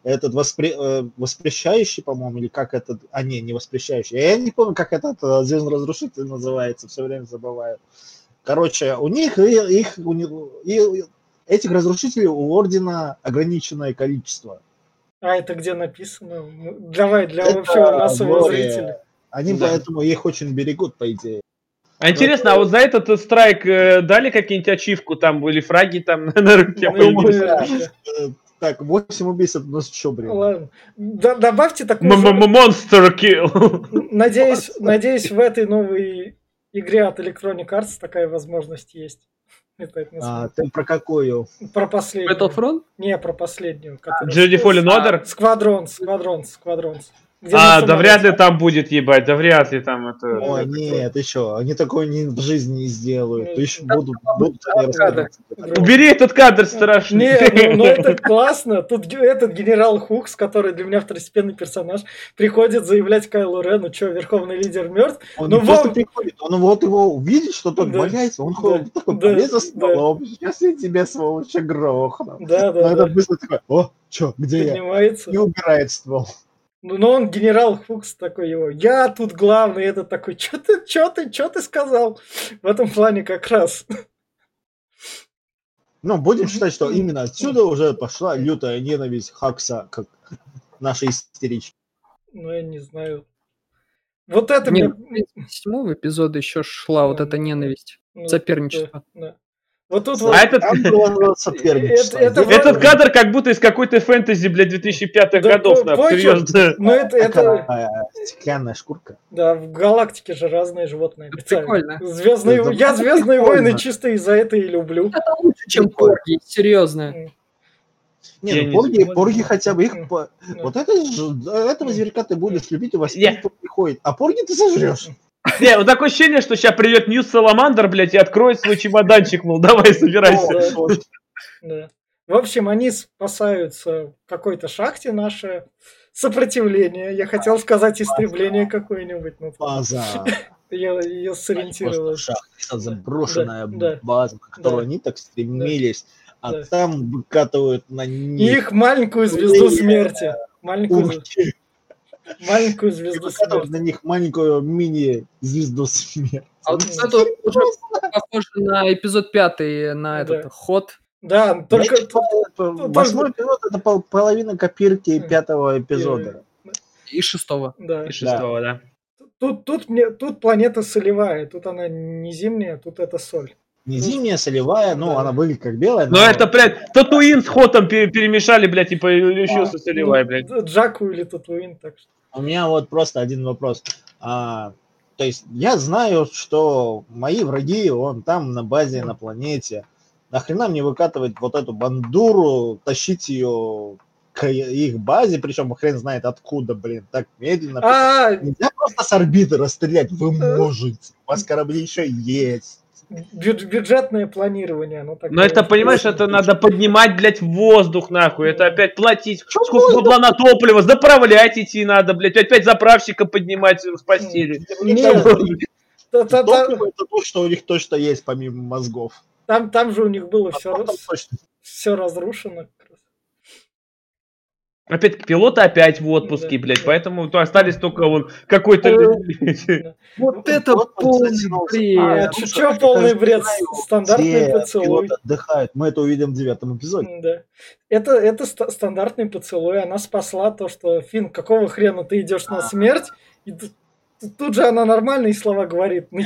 этот воспре, э, воспрещающий, по-моему, или как этот... А, не, не воспрещающий. Я не помню, как этот э, Звездный Разрушитель называется. Все время забываю. Короче, у них и, их... У них, и, этих разрушителей у Ордена ограниченное количество. А это где написано? Давай, для это общего массового зрителя. Они да. поэтому их очень берегут, по идее. А интересно, а вот за этот страйк э, дали какие-нибудь ачивку там или фраги там на руке? Ну, так, 8 убийств, ну что, блин. Ладно. Добавьте такую Monster kill. Надеюсь, надеюсь, в этой новой игре от Electronic Arts такая возможность есть. А, ты про какую? Про последнюю. Battlefront? Не, про последнюю. Jedi Fallen Order? Squadrons, Squadrons, А, да вряд ли там будет ебать, да вряд ли там это... Ой, нет, еще, они такое ни в жизни не сделают, ну, еще будут, будут Убери этот кадр страшный. Не, ну, ну это классно, тут этот генерал Хукс, который для меня второстепенный персонаж, приходит заявлять Кайлу Рену, что, верховный лидер мертв. Он ну, не просто приходит, он вот его увидит, что тот да. валяется, он ходит такой, да, полез за столом, да. сейчас я тебя, сволочь, грохну. Да, да, Но да. это быстро такой, о, что, где Поднимается. я? И убирает ствол. Ну, но он генерал Фукс такой его, я тут главный, этот такой, что ты, что ты, что ты сказал? В этом плане как раз. Ну, будем считать, что именно отсюда уже пошла лютая ненависть Хакса, как нашей истерички. Ну, я не знаю. Вот это Нет, мне... седьмого эпизода еще шла вот эта ненависть, ну, соперничество. Да, да. Вот тут а вот, этот... это, это, этот кадр как будто из какой-то фэнтези, блядь, 2005-х да, годов, на серьезно. Ну, это, это... Стеклянная шкурка. Да, в галактике же разные животные Прикольно. Звездные... Это Я Звездные войны чисто из-за этого и люблю. Это лучше, чем порги, серьезно. Не, ну, порги, порги хотя бы их... Вот это, этого зверька ты будешь любить, у вас приходит, а порги ты сожрешь. Не, вот такое ощущение, что сейчас придет Ньют Саламандер, блядь, и откроет свой чемоданчик, мол, давай, собирайся. Да. В общем, они спасаются в какой-то шахте наше сопротивление. Я хотел сказать истребление какое-нибудь. Но... База. Я ее сориентировал. Шахта, заброшенная да, база, к которой да, они так стремились. Да, а да. там выкатывают на них... Их маленькую звезду смерти. Маленькую... Маленькую звезду смерти. На них маленькую мини-звезду смерти. А вот это уже похоже на эпизод пятый, на этот ход. Да, только... Восьмой эпизод — это половина копирки пятого эпизода. И шестого. Да. И шестого, да. Тут, тут, мне, тут планета солевая, тут она не зимняя, тут это соль. Не зимняя, солевая, ну, да. она выглядит как белая. Но, но это, блядь, Татуин с Хотом перемешали, блядь, типа еще а, со солевой, ну, блядь. Джаку или Татуин, так что. У меня вот просто один вопрос. А, то есть я знаю, что мои враги, он там на базе, на планете. Нахрена мне выкатывать вот эту бандуру, тащить ее к их базе, причем хрен знает откуда, блин, так медленно. А, Нельзя просто с орбиты расстрелять, вы можете. У вас корабли еще есть. Бюдж- бюджетное планирование. оно такое. Но это, понимаешь, это надо поднимать, блядь, в воздух, нахуй. Это опять платить. Сколько бабла на топливо, заправлять идти надо, блядь. Опять заправщика поднимать с постели. Нет, Топливо это то, что у них точно есть, помимо мозгов. там, там же у них было А все, все разрушено. Как раз. Опять пилоты опять в отпуске, Да. блядь. Поэтому то остались только вон какой-то... Вот это полный бред. А, что полный бред? Стандартный поцелуй. пилот отдыхает. Мы это увидим в девятом эпизоде. Да. Это, это ста- стандартный поцелуй. Она спасла то, что Фин, какого хрена ты идешь на смерть? И тут, же она нормальные слова говорит. А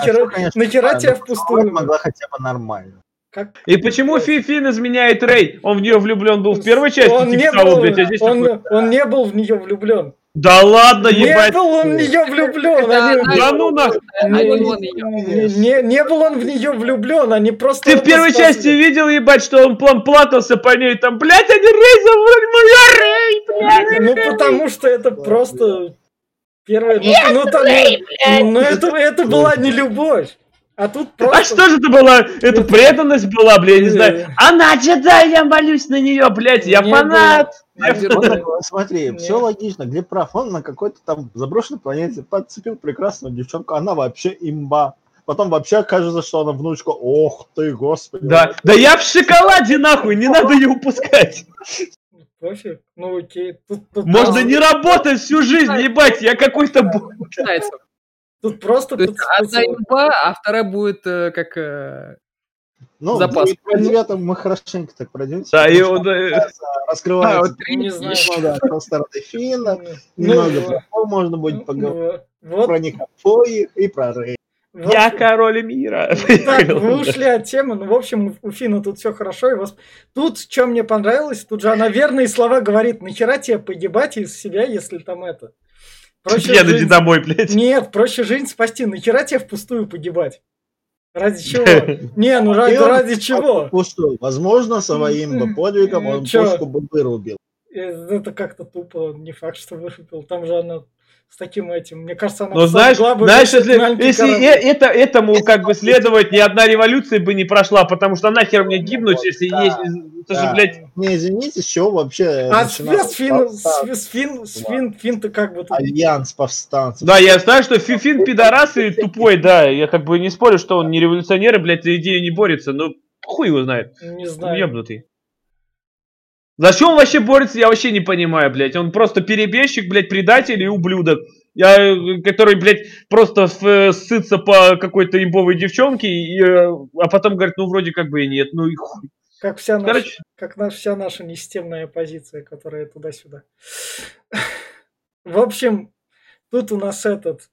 Нахера, тебя впустую? могла хотя бы нормально. Как? И почему Фи Фин изменяет Рэй? Он в нее влюблен был в первой части, он не, типа того, был, блядь, а здесь он, такой, он не был в нее влюблен. Да ладно, Не ебать. был он в нее влюблен. Да, Они- да, Да ну нахуй. не, не- не- не- не был он в нее влюблен, они просто... Ты в первой спасли. части видел, ебать, что он план платался по ней, там, блядь, они Рэй забрали, моя Рэй, блядь. Ну, потому что это просто первое... Ну, ну, ну, ну, это, это была не любовь. А тут просто... А что же это была? Это преданность была, блядь, я не знаю. Она джедай, я молюсь на нее, блядь, я фанат. смотри, все логично, Глеб прав. Он на какой-то там заброшенной планете подцепил прекрасную девчонку, она вообще имба. Потом вообще окажется, что она внучка. Ох ты, господи. Да, да я в шоколаде, нахуй, не надо ее упускать. Пофиг. Ну окей. Тут, тут Можно просто- не работать всю жизнь, ебать, я какой-то... Начинается. Тут просто... То есть пац- одна имба, а вторая будет э, как... э, Ну, Запас. про девятом мы хорошенько так пройдемся. Да, и он, э, раскрывается А, вот Ну, не знаю. немного про стороны Финна, Ну, немного про Пол можно будет поговорить, Вот. про них обоих и про Рэй. Вот. Я король мира. Так, вы ушли от темы. Ну, в общем, у Фина тут все хорошо. И вас... Тут, что мне понравилось, тут же она верные слова говорит. Нахера тебе погибать из себя, если там это... Проще Я жизнь- домой, блядь. Нет, проще жизнь спасти. Нахера тебе впустую погибать? Ради чего? Не, ну ради, ради чего? Пустую. Возможно, своим бы подвигом он пушку бы вырубил. Э, Это как-то тупо, не факт, что вырубил. Там же она с таким этим. Мне кажется, она Ну, знаешь, бы знаешь, если, если э- это, этому как бы следовать, ни одна революция бы не прошла, потому что нахер мне гибнуть, если Да, есть... Это же, да. блядь, Не, извините, с чего вообще А с, с Фин, повстанцы, с, с Фин, с Фин, Фин-то как бы. Альянс повстанцев. Да, я знаю, что Фифин пидорас и тупой, да. Я как бы не спорю, что он не революционер и, блядь, за идею не борется, но хуй его знает. Не знаю. ебнутый. Зачем он вообще борется, я вообще не понимаю, блядь. Он просто перебежчик, блядь, предатель и ублюдок. Я, э, который, блядь, просто э, ссытся по какой-то имбовой девчонке, и, э, а потом говорит, ну, вроде как бы и нет, ну и хуй. Как вся наша, Короче, как наш, вся наша несистемная оппозиция, которая туда-сюда. В общем, тут у нас этот...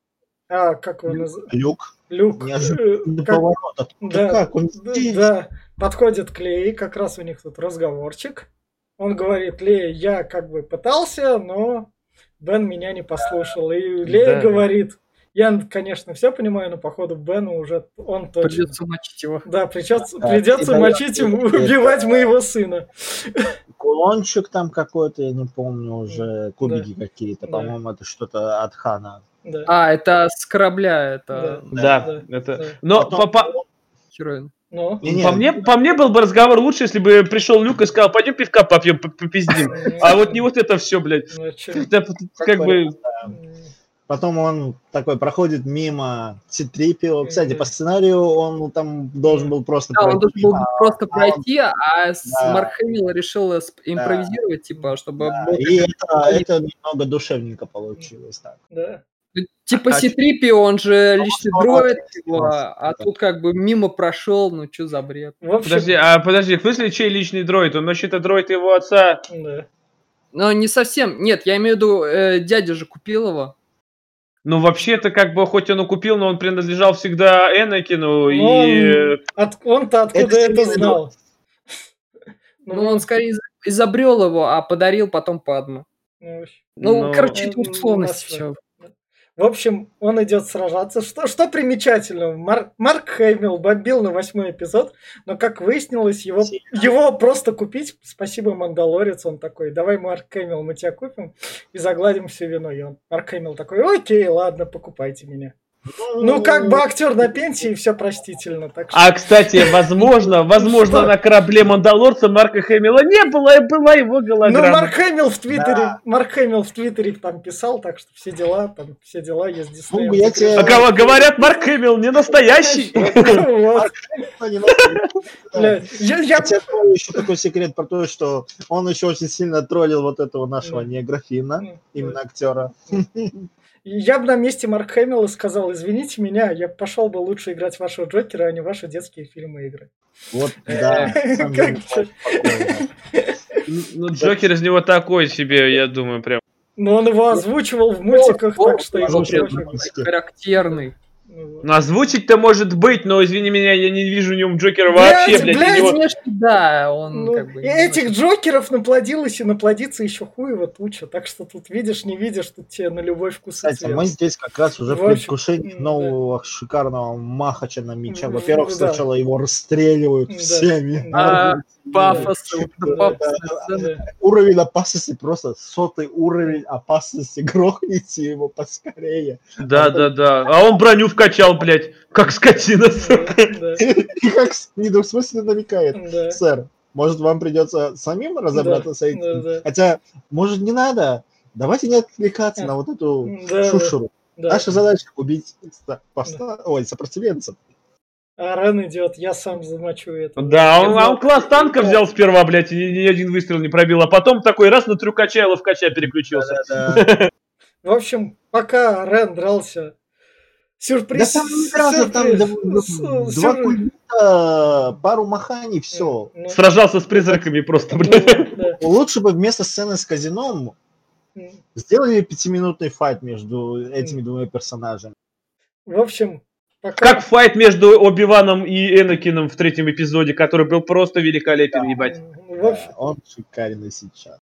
А, как его называют? Люк. Люк. Неожиданный как- поворот. А да, как он да, здесь? да, подходит к Лее, как раз у них тут разговорчик. Он говорит, Лея, я как бы пытался, но Бен меня не послушал. И Лея Да. говорит, я, конечно, все понимаю, но походу Бену уже он точно. Придется мочить его. Да, придется, Да, придется и мочить дает- ему, убивать моего сына. Кулончик там какой-то, я не помню уже, кубики какие-то, Да. по-моему, это что-то от Хана. Да. А, это с корабля, это да, да, это... да. Но Потом- по, по- хероин. Ну, Не-не, по мне, по мне был бы разговор лучше, если бы пришел Люк и сказал, пойдем пивка попьем, попиздим. А вот не вот это все, блядь. Ну, как бы... Потом он такой проходит мимо Цитрипио. Кстати, по сценарию он там должен был просто Да, он должен был а, просто а он- пройти, а с Да. Марк Хэмилл решил импровизировать, типа, чтобы... да, и это, это немного душевненько получилось так. Да. Ну, Типа А- Ситрипи, он же личный он дроид, отлично его, а тут как бы мимо прошел, ну что за бред. Общем, Подожди, а подожди, в смысле, чей личный дроид? Он вообще-то дроид его отца. да. Но не совсем, нет, я имею в виду, э, дядя же купил его. Ну, вообще-то, как бы, хоть он и купил, но он принадлежал всегда Энакину, и... Он- От- Он-то откуда Это это, знал? Ну, он скорее из- изобрел его, а подарил потом Падму. ну. Ну, Ну, короче, это ну, условности нас- все. В общем, он идет сражаться. Что, что примечательно, Мар- Марк Хэмилл бомбил на восьмой эпизод, но, как выяснилось, его, его просто купить, спасибо Мандалорец, он такой, давай, Марк Хэмилл, мы тебя купим и загладим всю вину. И он, Марк Хэмилл такой, окей, ладно, покупайте меня. Ну, как бы актер на пенсии, все простительно. Так что... А, кстати, возможно, возможно, Что? на корабле Мандалорца Марка Хэмилла не было, и была его Ну, голограмма. Марк Хэмилл в Твиттере, Да. Марк Хэмилл в Твиттере там писал, так что все дела, там все дела есть Дисней. Ну, я тебе- А кого говорят, Марк Хэмилл не настоящий. Я, тебе еще такой секрет про то, что он еще очень сильно троллил вот этого нашего Ну. негрофина, Ну, именно актера. Я бы на месте Марк Хэмилла сказал, извините меня, я пошел бы лучше играть вашего Джокера, а не ваши детские фильмы игры. Вот, да. спокойно. Ну, Джокер из него такой себе, я думаю, прям. Но он его озвучивал в мультиках, так что. Характерный. Ну, озвучить-то может быть, но, извини меня, я не вижу в нем Джокера вообще, Блядь, блядь. блядь, него- Внешне, да, он Ну, как бы... и этих Джокеров наплодилось и наплодится еще хуево туча, так что тут видишь, не видишь, тут тебе на любой вкус и Кстати, мы здесь как раз уже в В общем, предвкушении нового шикарного махача на меча. Во-первых, да. сначала его расстреливают Да. всеми. А, Да. пафос, Да. Да. Да. Уровень опасности просто сотый уровень опасности. Грохните его поскорее. Да, да, да. А он броню вкачал, блядь, как скотина, сука. Да. И как недвусмысленно намекает. Да. Сэр, может вам придется самим разобраться с Да, этим? да. Хотя, может не надо. Давайте не отвлекаться на вот эту Да, шушеру. да. Наша задача убить ста- поста- ой, сопротивленцев. А Рен идет, я сам замочу это. Да, он, а он класс танка взял сперва, блядь, и ни, ни один выстрел не пробил, а потом такой раз на трюкача и ловкача переключился. Да. В общем, пока Рен дрался, сюрприз. Да там не дрался, там сюрприз, два- культа, пару маханий, все. Ну, Сражался с призраками просто, ну, блядь. да. Лучше бы вместо сцены с казином сделали пятиминутный файт между этими двумя персонажами. В общем, пока... Как файт между Оби-Ваном и Энакином в третьем эпизоде, который был просто великолепен, ебать. В общем, Да, он шикарный сейчас.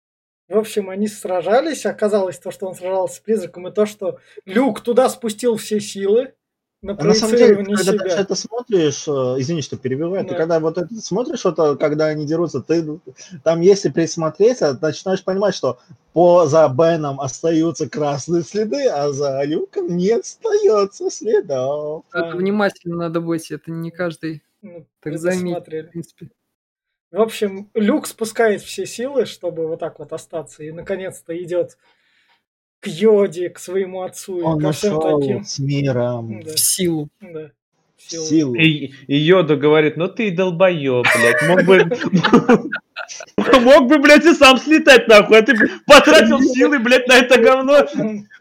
В общем, они сражались. Оказалось, то, что он сражался с призраком, и то, что Люк туда спустил все силы на А на самом деле, когда ты себя. это смотришь, э, извини, что перебиваю, ты Да. когда вот это смотришь, это, когда они дерутся, ты там, если присмотреться, начинаешь понимать, что по за Беном остаются красные следы, а за Люком не остается следов. Это А. внимательно надо быть, это не каждый, Ну, так смотрели. в принципе. В общем, Люк спускает все силы, чтобы вот так вот остаться, и наконец-то идет к Йоде, к своему отцу и Он ко всем нашел таким. с миром Да, В силу. да. Силу. силу. И, и Йода говорит, ну ты долбоеб, блядь, мог бы... Мог бы, блядь, и сам слетать, нахуй, а ты потратил силы, блядь, на это говно.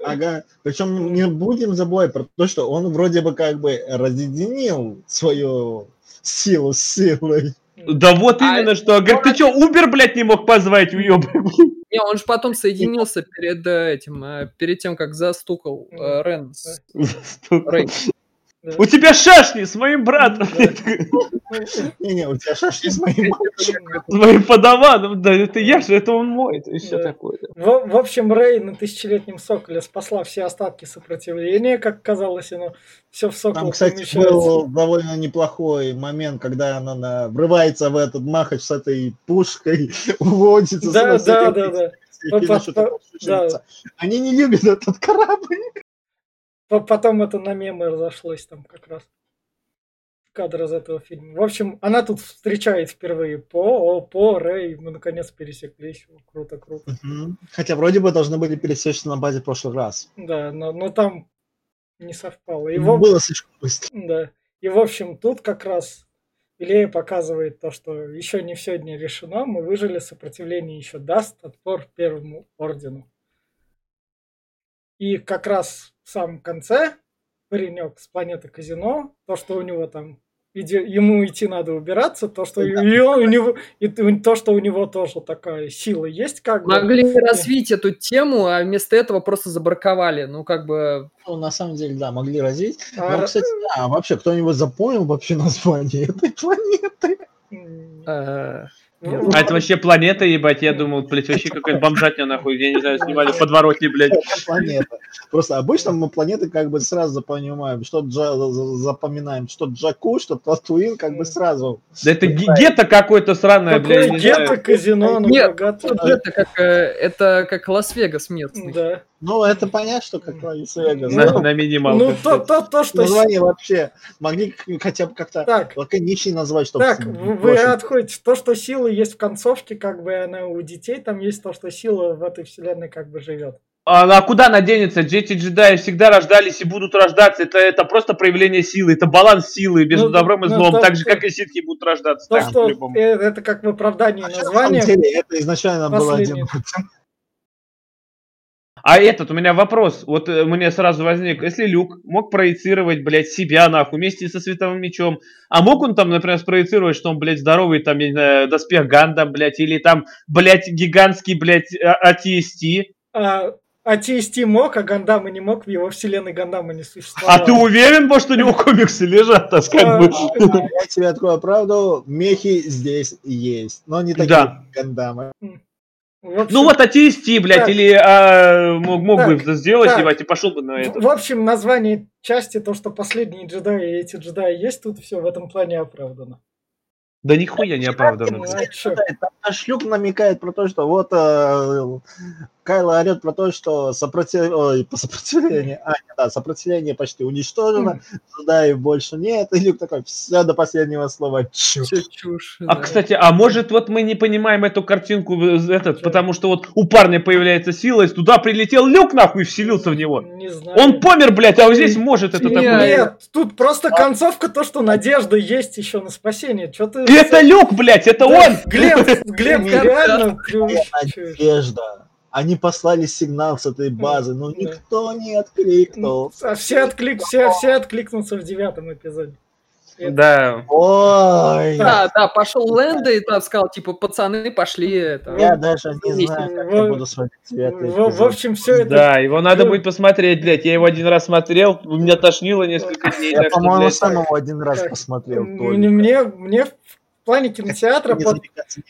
Ага. Причем не будем забывать про то, что он вроде бы как бы разъединил свою силу с силой. Да вот А именно что. Говорит, ты что, Убер, блядь, не мог позвать, уебок? Не, он же потом соединился перед э, этим, э, перед тем, как застукал э, Рен. да. У тебя шашни с моим братом, Не-не, у тебя шашки с моим мальчиком. с моим подаваном. Да это я же, это он мой, это все такое. В, общем, Рэй на тысячелетнем соколе спасла все остатки сопротивления, как казалось, оно все в сокол Там, кстати, был довольно неплохой момент, когда она на- врывается в этот махач с этой пушкой, уводится. Да, да, и да. Они не любят этот корабль. По- Потом это на мемы разошлось там как раз. Кадр из этого фильма. В общем, она тут встречает впервые По, о, По, Рэй, мы наконец пересеклись. Круто, круто. Мгм. Хотя вроде бы должны были пересечься на базе в прошлый раз. Да, но, но там не совпало. И в, Было слишком быстро. да. И в общем, тут как раз Илея показывает то, что еще не все не решено, мы выжили, сопротивление еще даст отпор первому ордену. И как раз в самом конце паренек с планеты Казино, то, что у него там иде- ему идти надо убираться, то, что Да. и у него, и то, что у него тоже такая сила есть, как бы. Могли развить эту тему, а вместо этого просто забраковали. Ну, как бы... Ну, на самом деле, да, могли развить. А, Но, кстати, да, вообще, кто-нибудь запомнил вообще название этой планеты? ну, А это вообще планета, ебать, я думал, блядь, вообще какая-то бомжатня, нахуй, я не знаю, снимали в подворотне, блядь. Планета. Просто обычно мы планеты как бы сразу понимаем, что Джа, запоминаем, что Джаку, что Татуин, как бы сразу. Да это ге- гетто какое-то сраное, Какое блядь, гетто казино, ну Нет, это как, э, это как Лас-Вегас местный. Да. Ну, это понятно, что как Лариса Вега. Ну, На, Ну, на минималках. Ну, то, то, то, что... название вообще могли хотя бы как-то Так, лаконичнее назвать, чтобы... так, вы отходите. То, что сила есть в концовке, как бы она у детей, там есть то, что сила в этой вселенной как бы живет. А, а куда она денется? Дети джедаи всегда рождались и будут рождаться. Это, это просто проявление силы. Это баланс силы между Ну, добром и ну, злом. то- так же, как и ситхи будут рождаться. То, так что по-любому. э, это как в оправдании На самом названия. деле, это изначально было один... А этот, у меня вопрос, вот э, мне сразу возник, если Люк мог проецировать, блядь, себя нахуй вместе со световым мечом, а мог он там, например, спроецировать, что он, блядь, здоровый, там, я не знаю, доспех Ганда, блядь, или там, блядь, гигантский, блядь, а- ATST? А, а TST мог, а Гандама не мог, в его вселенной Гандама не существовало. А ты уверен, может, у него комиксы лежат, так как бы? А, Я тебе открою правду, мехи здесь есть, но не такие Да. гандамы. Общем- Ну вот ATST, блядь, Так. или а, мог, мог бы Так, это сделать, так. ебать, и пошел бы на это. в общем, название части, то, что последние джедаи, и эти джедаи есть, тут все в этом плане оправдано. Да нихуя не а? Да, там наш Люк намекает про то, что вот э, Кайло орет про то, что сопротив... Ой, по сопротивление, а, нет, да, сопротивление почти уничтожено, джедаев больше нет, и Люк такой, все до последнего слова, чушь. А, да. кстати, а может вот мы не понимаем эту картинку, этот, потому что вот у парня появляется сила, и туда прилетел люк нахуй и вселился в него. Не знаю. Он помер, блядь, а вот здесь может это Не, такое. Нет, тут просто концовка, то, что надежда есть еще на спасение. Что ты... И это люк, блядь, это он! Глеб, Глеб, реально надежда. Они послали сигнал с этой базы, но никто не откликнул. А все, отклик, все, все откликнутся в девятом эпизоде. Да. Ой, Да, да, пошел Лэнда и там сказал, типа, пацаны, пошли это. я даже не знаю, как я буду смотреть В, в общем, все это... Да, его надо будет посмотреть, блядь. Я его один раз смотрел, меня тошнило несколько дней. Я, по-моему, сам его один раз посмотрел. Мне, мне, мне в плане кинотеатра, Не под,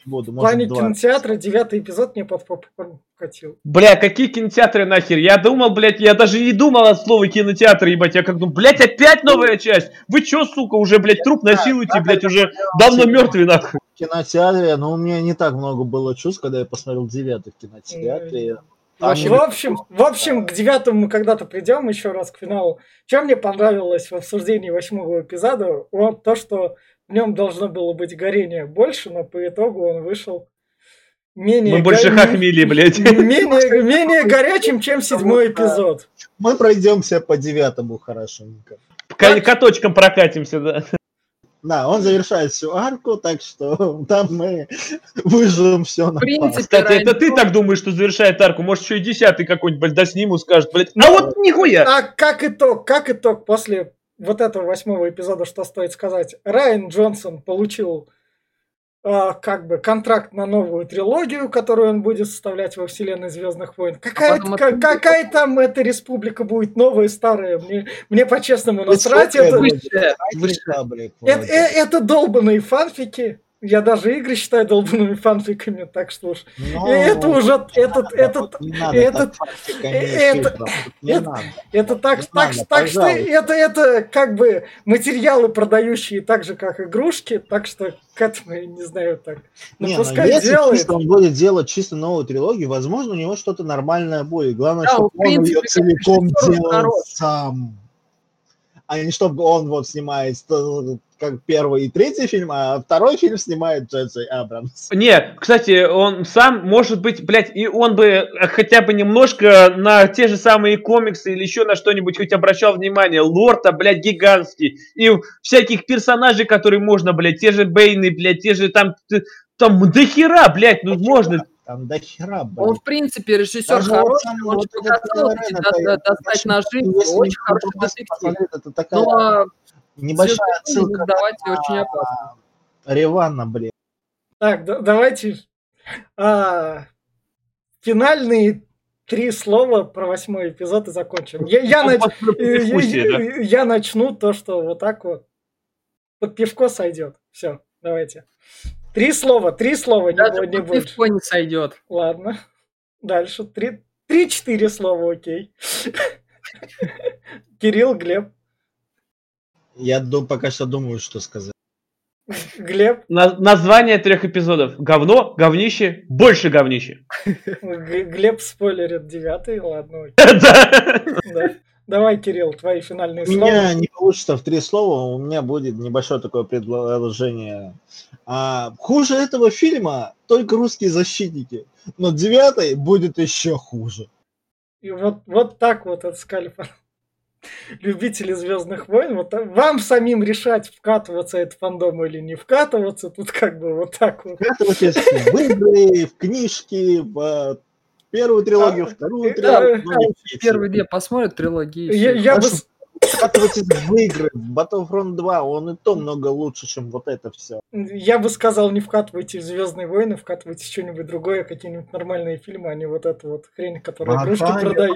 буду, в плане два. кинотеатра девятый эпизод мне под попкорн катил. Бля, какие кинотеатры нахер? Я думал, блядь, я даже не думал от слова кинотеатр, ебать. Я как думаю, блядь, опять новая часть? Вы чё, сука, уже, блядь, труп насилуете, блядь, уже давно мертвый, нахуй. В кинотеатре, но у меня не так много было чувств, когда я посмотрел девятый в кинотеатре. Вообще, в общем, в общем, к девятому мы когда-то придем еще раз к финалу. Чем мне понравилось в обсуждении восьмого эпизода, вот то, что в нем должно было быть горение больше, но по итогу он вышел менее, Мы больше го- хохмили, блядь. менее, менее горячим, чем седьмой эпизод. Мы пройдемся по девятому хорошенько. К каточкам прокатимся, да. Да, он завершает всю арку, так что там мы выживем все на В принципе, Кстати, это ты Джонсон- так думаешь, что завершает арку? Может, еще и десятый какой-нибудь, блядь, досниму, скажет, блядь. А вот нихуя! А как итог, как итог после вот этого восьмого эпизода, что стоит сказать? Райан Джонсон получил а, как бы контракт на новую трилогию, которую он будет составлять во вселенной Звездных войн. Какая, потом ка- это- какая там эта республика будет новая, старая? Мне, мне по-честному насрать. Это, это, вроде. э- это долбанные фанфики. Я даже игры считаю долбанными фанфиками, так что уж. Ну, это уже, этот, этот, не надо этот- фактиками это- это- так, Не так, надо, так что это, это как бы материалы, продающие так же, как игрушки, так что к этому я не знаю так. Ну Не, ну, пускай если делает. чисто он будет делать чисто новую трилогию, возможно, у него что-то нормальное будет. Главное, Да, чтобы он ее принципе, как целиком делал сам. А не чтобы он вот снимает э, как первый и третий фильм, а второй фильм снимает Джей Абрамс. Не, кстати, он сам, может быть, блядь, и он бы хотя бы немножко на те же самые комиксы или еще на что-нибудь хоть обращал внимание. Лорта, блядь, гигантский. И всяких персонажей, которые можно, блядь, те же Бейны, блядь, те же там, там до хера, блядь, ну можно. Там до хера, Он, блин. в принципе, режиссер Даже хороший, он вот этот показал достать ножи, очень хороший детектив. посмотрит, Небольшая «Звездные войны» отсылка давайте на очень опасно. Ревана, блин. Так, да- давайте а, финальные три слова про восьмой эпизод и закончим. Я, я, нач- э, я- я начну то, что вот так вот под пивко сойдет. Все, давайте. Три слова, три слова, не, Даже не под больше. пивко не сойдет. Ладно. Дальше. Три, три-четыре слова, окей. Кирилл, Глеб. Я ду- пока что думаю, что сказать. Глеб, На- название трех эпизодов. Говно, говнище, больше говнище. Глеб спойлерит девятый, ладно. Да. да. Давай, Кирилл, твои финальные У слова. меня не получится в три слова, у меня будет небольшое такое предложение. А, хуже этого фильма только русские защитники, но девятый будет еще хуже. И вот, вот так вот от скальпа. Любители Звездных войн, вот вам самим решать, вкатываться это фандом или не вкатываться, тут как бы вот так вот. Вкатывайтесь в игры, в книжки, в э, первую трилогию, А, вторую э, трилогию. да, все. Первый две посмотрят трилогии. я бы, Прошу. с- Вкатывайтесь в игры, Battlefront 2, он и то много лучше, чем вот это все. я бы сказал, не вкатывайте в Звездные войны, вкатывайте что-нибудь другое, какие-нибудь нормальные фильмы, а не вот эту вот хрень, которая игрушки продает.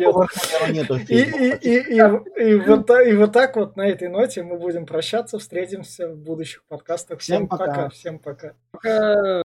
И, фильма. и, и, и, и вот, та- и вот так вот на этой ноте мы будем прощаться. Встретимся в будущих подкастах. Всем, Всем пока. пока. Всем пока. Пока.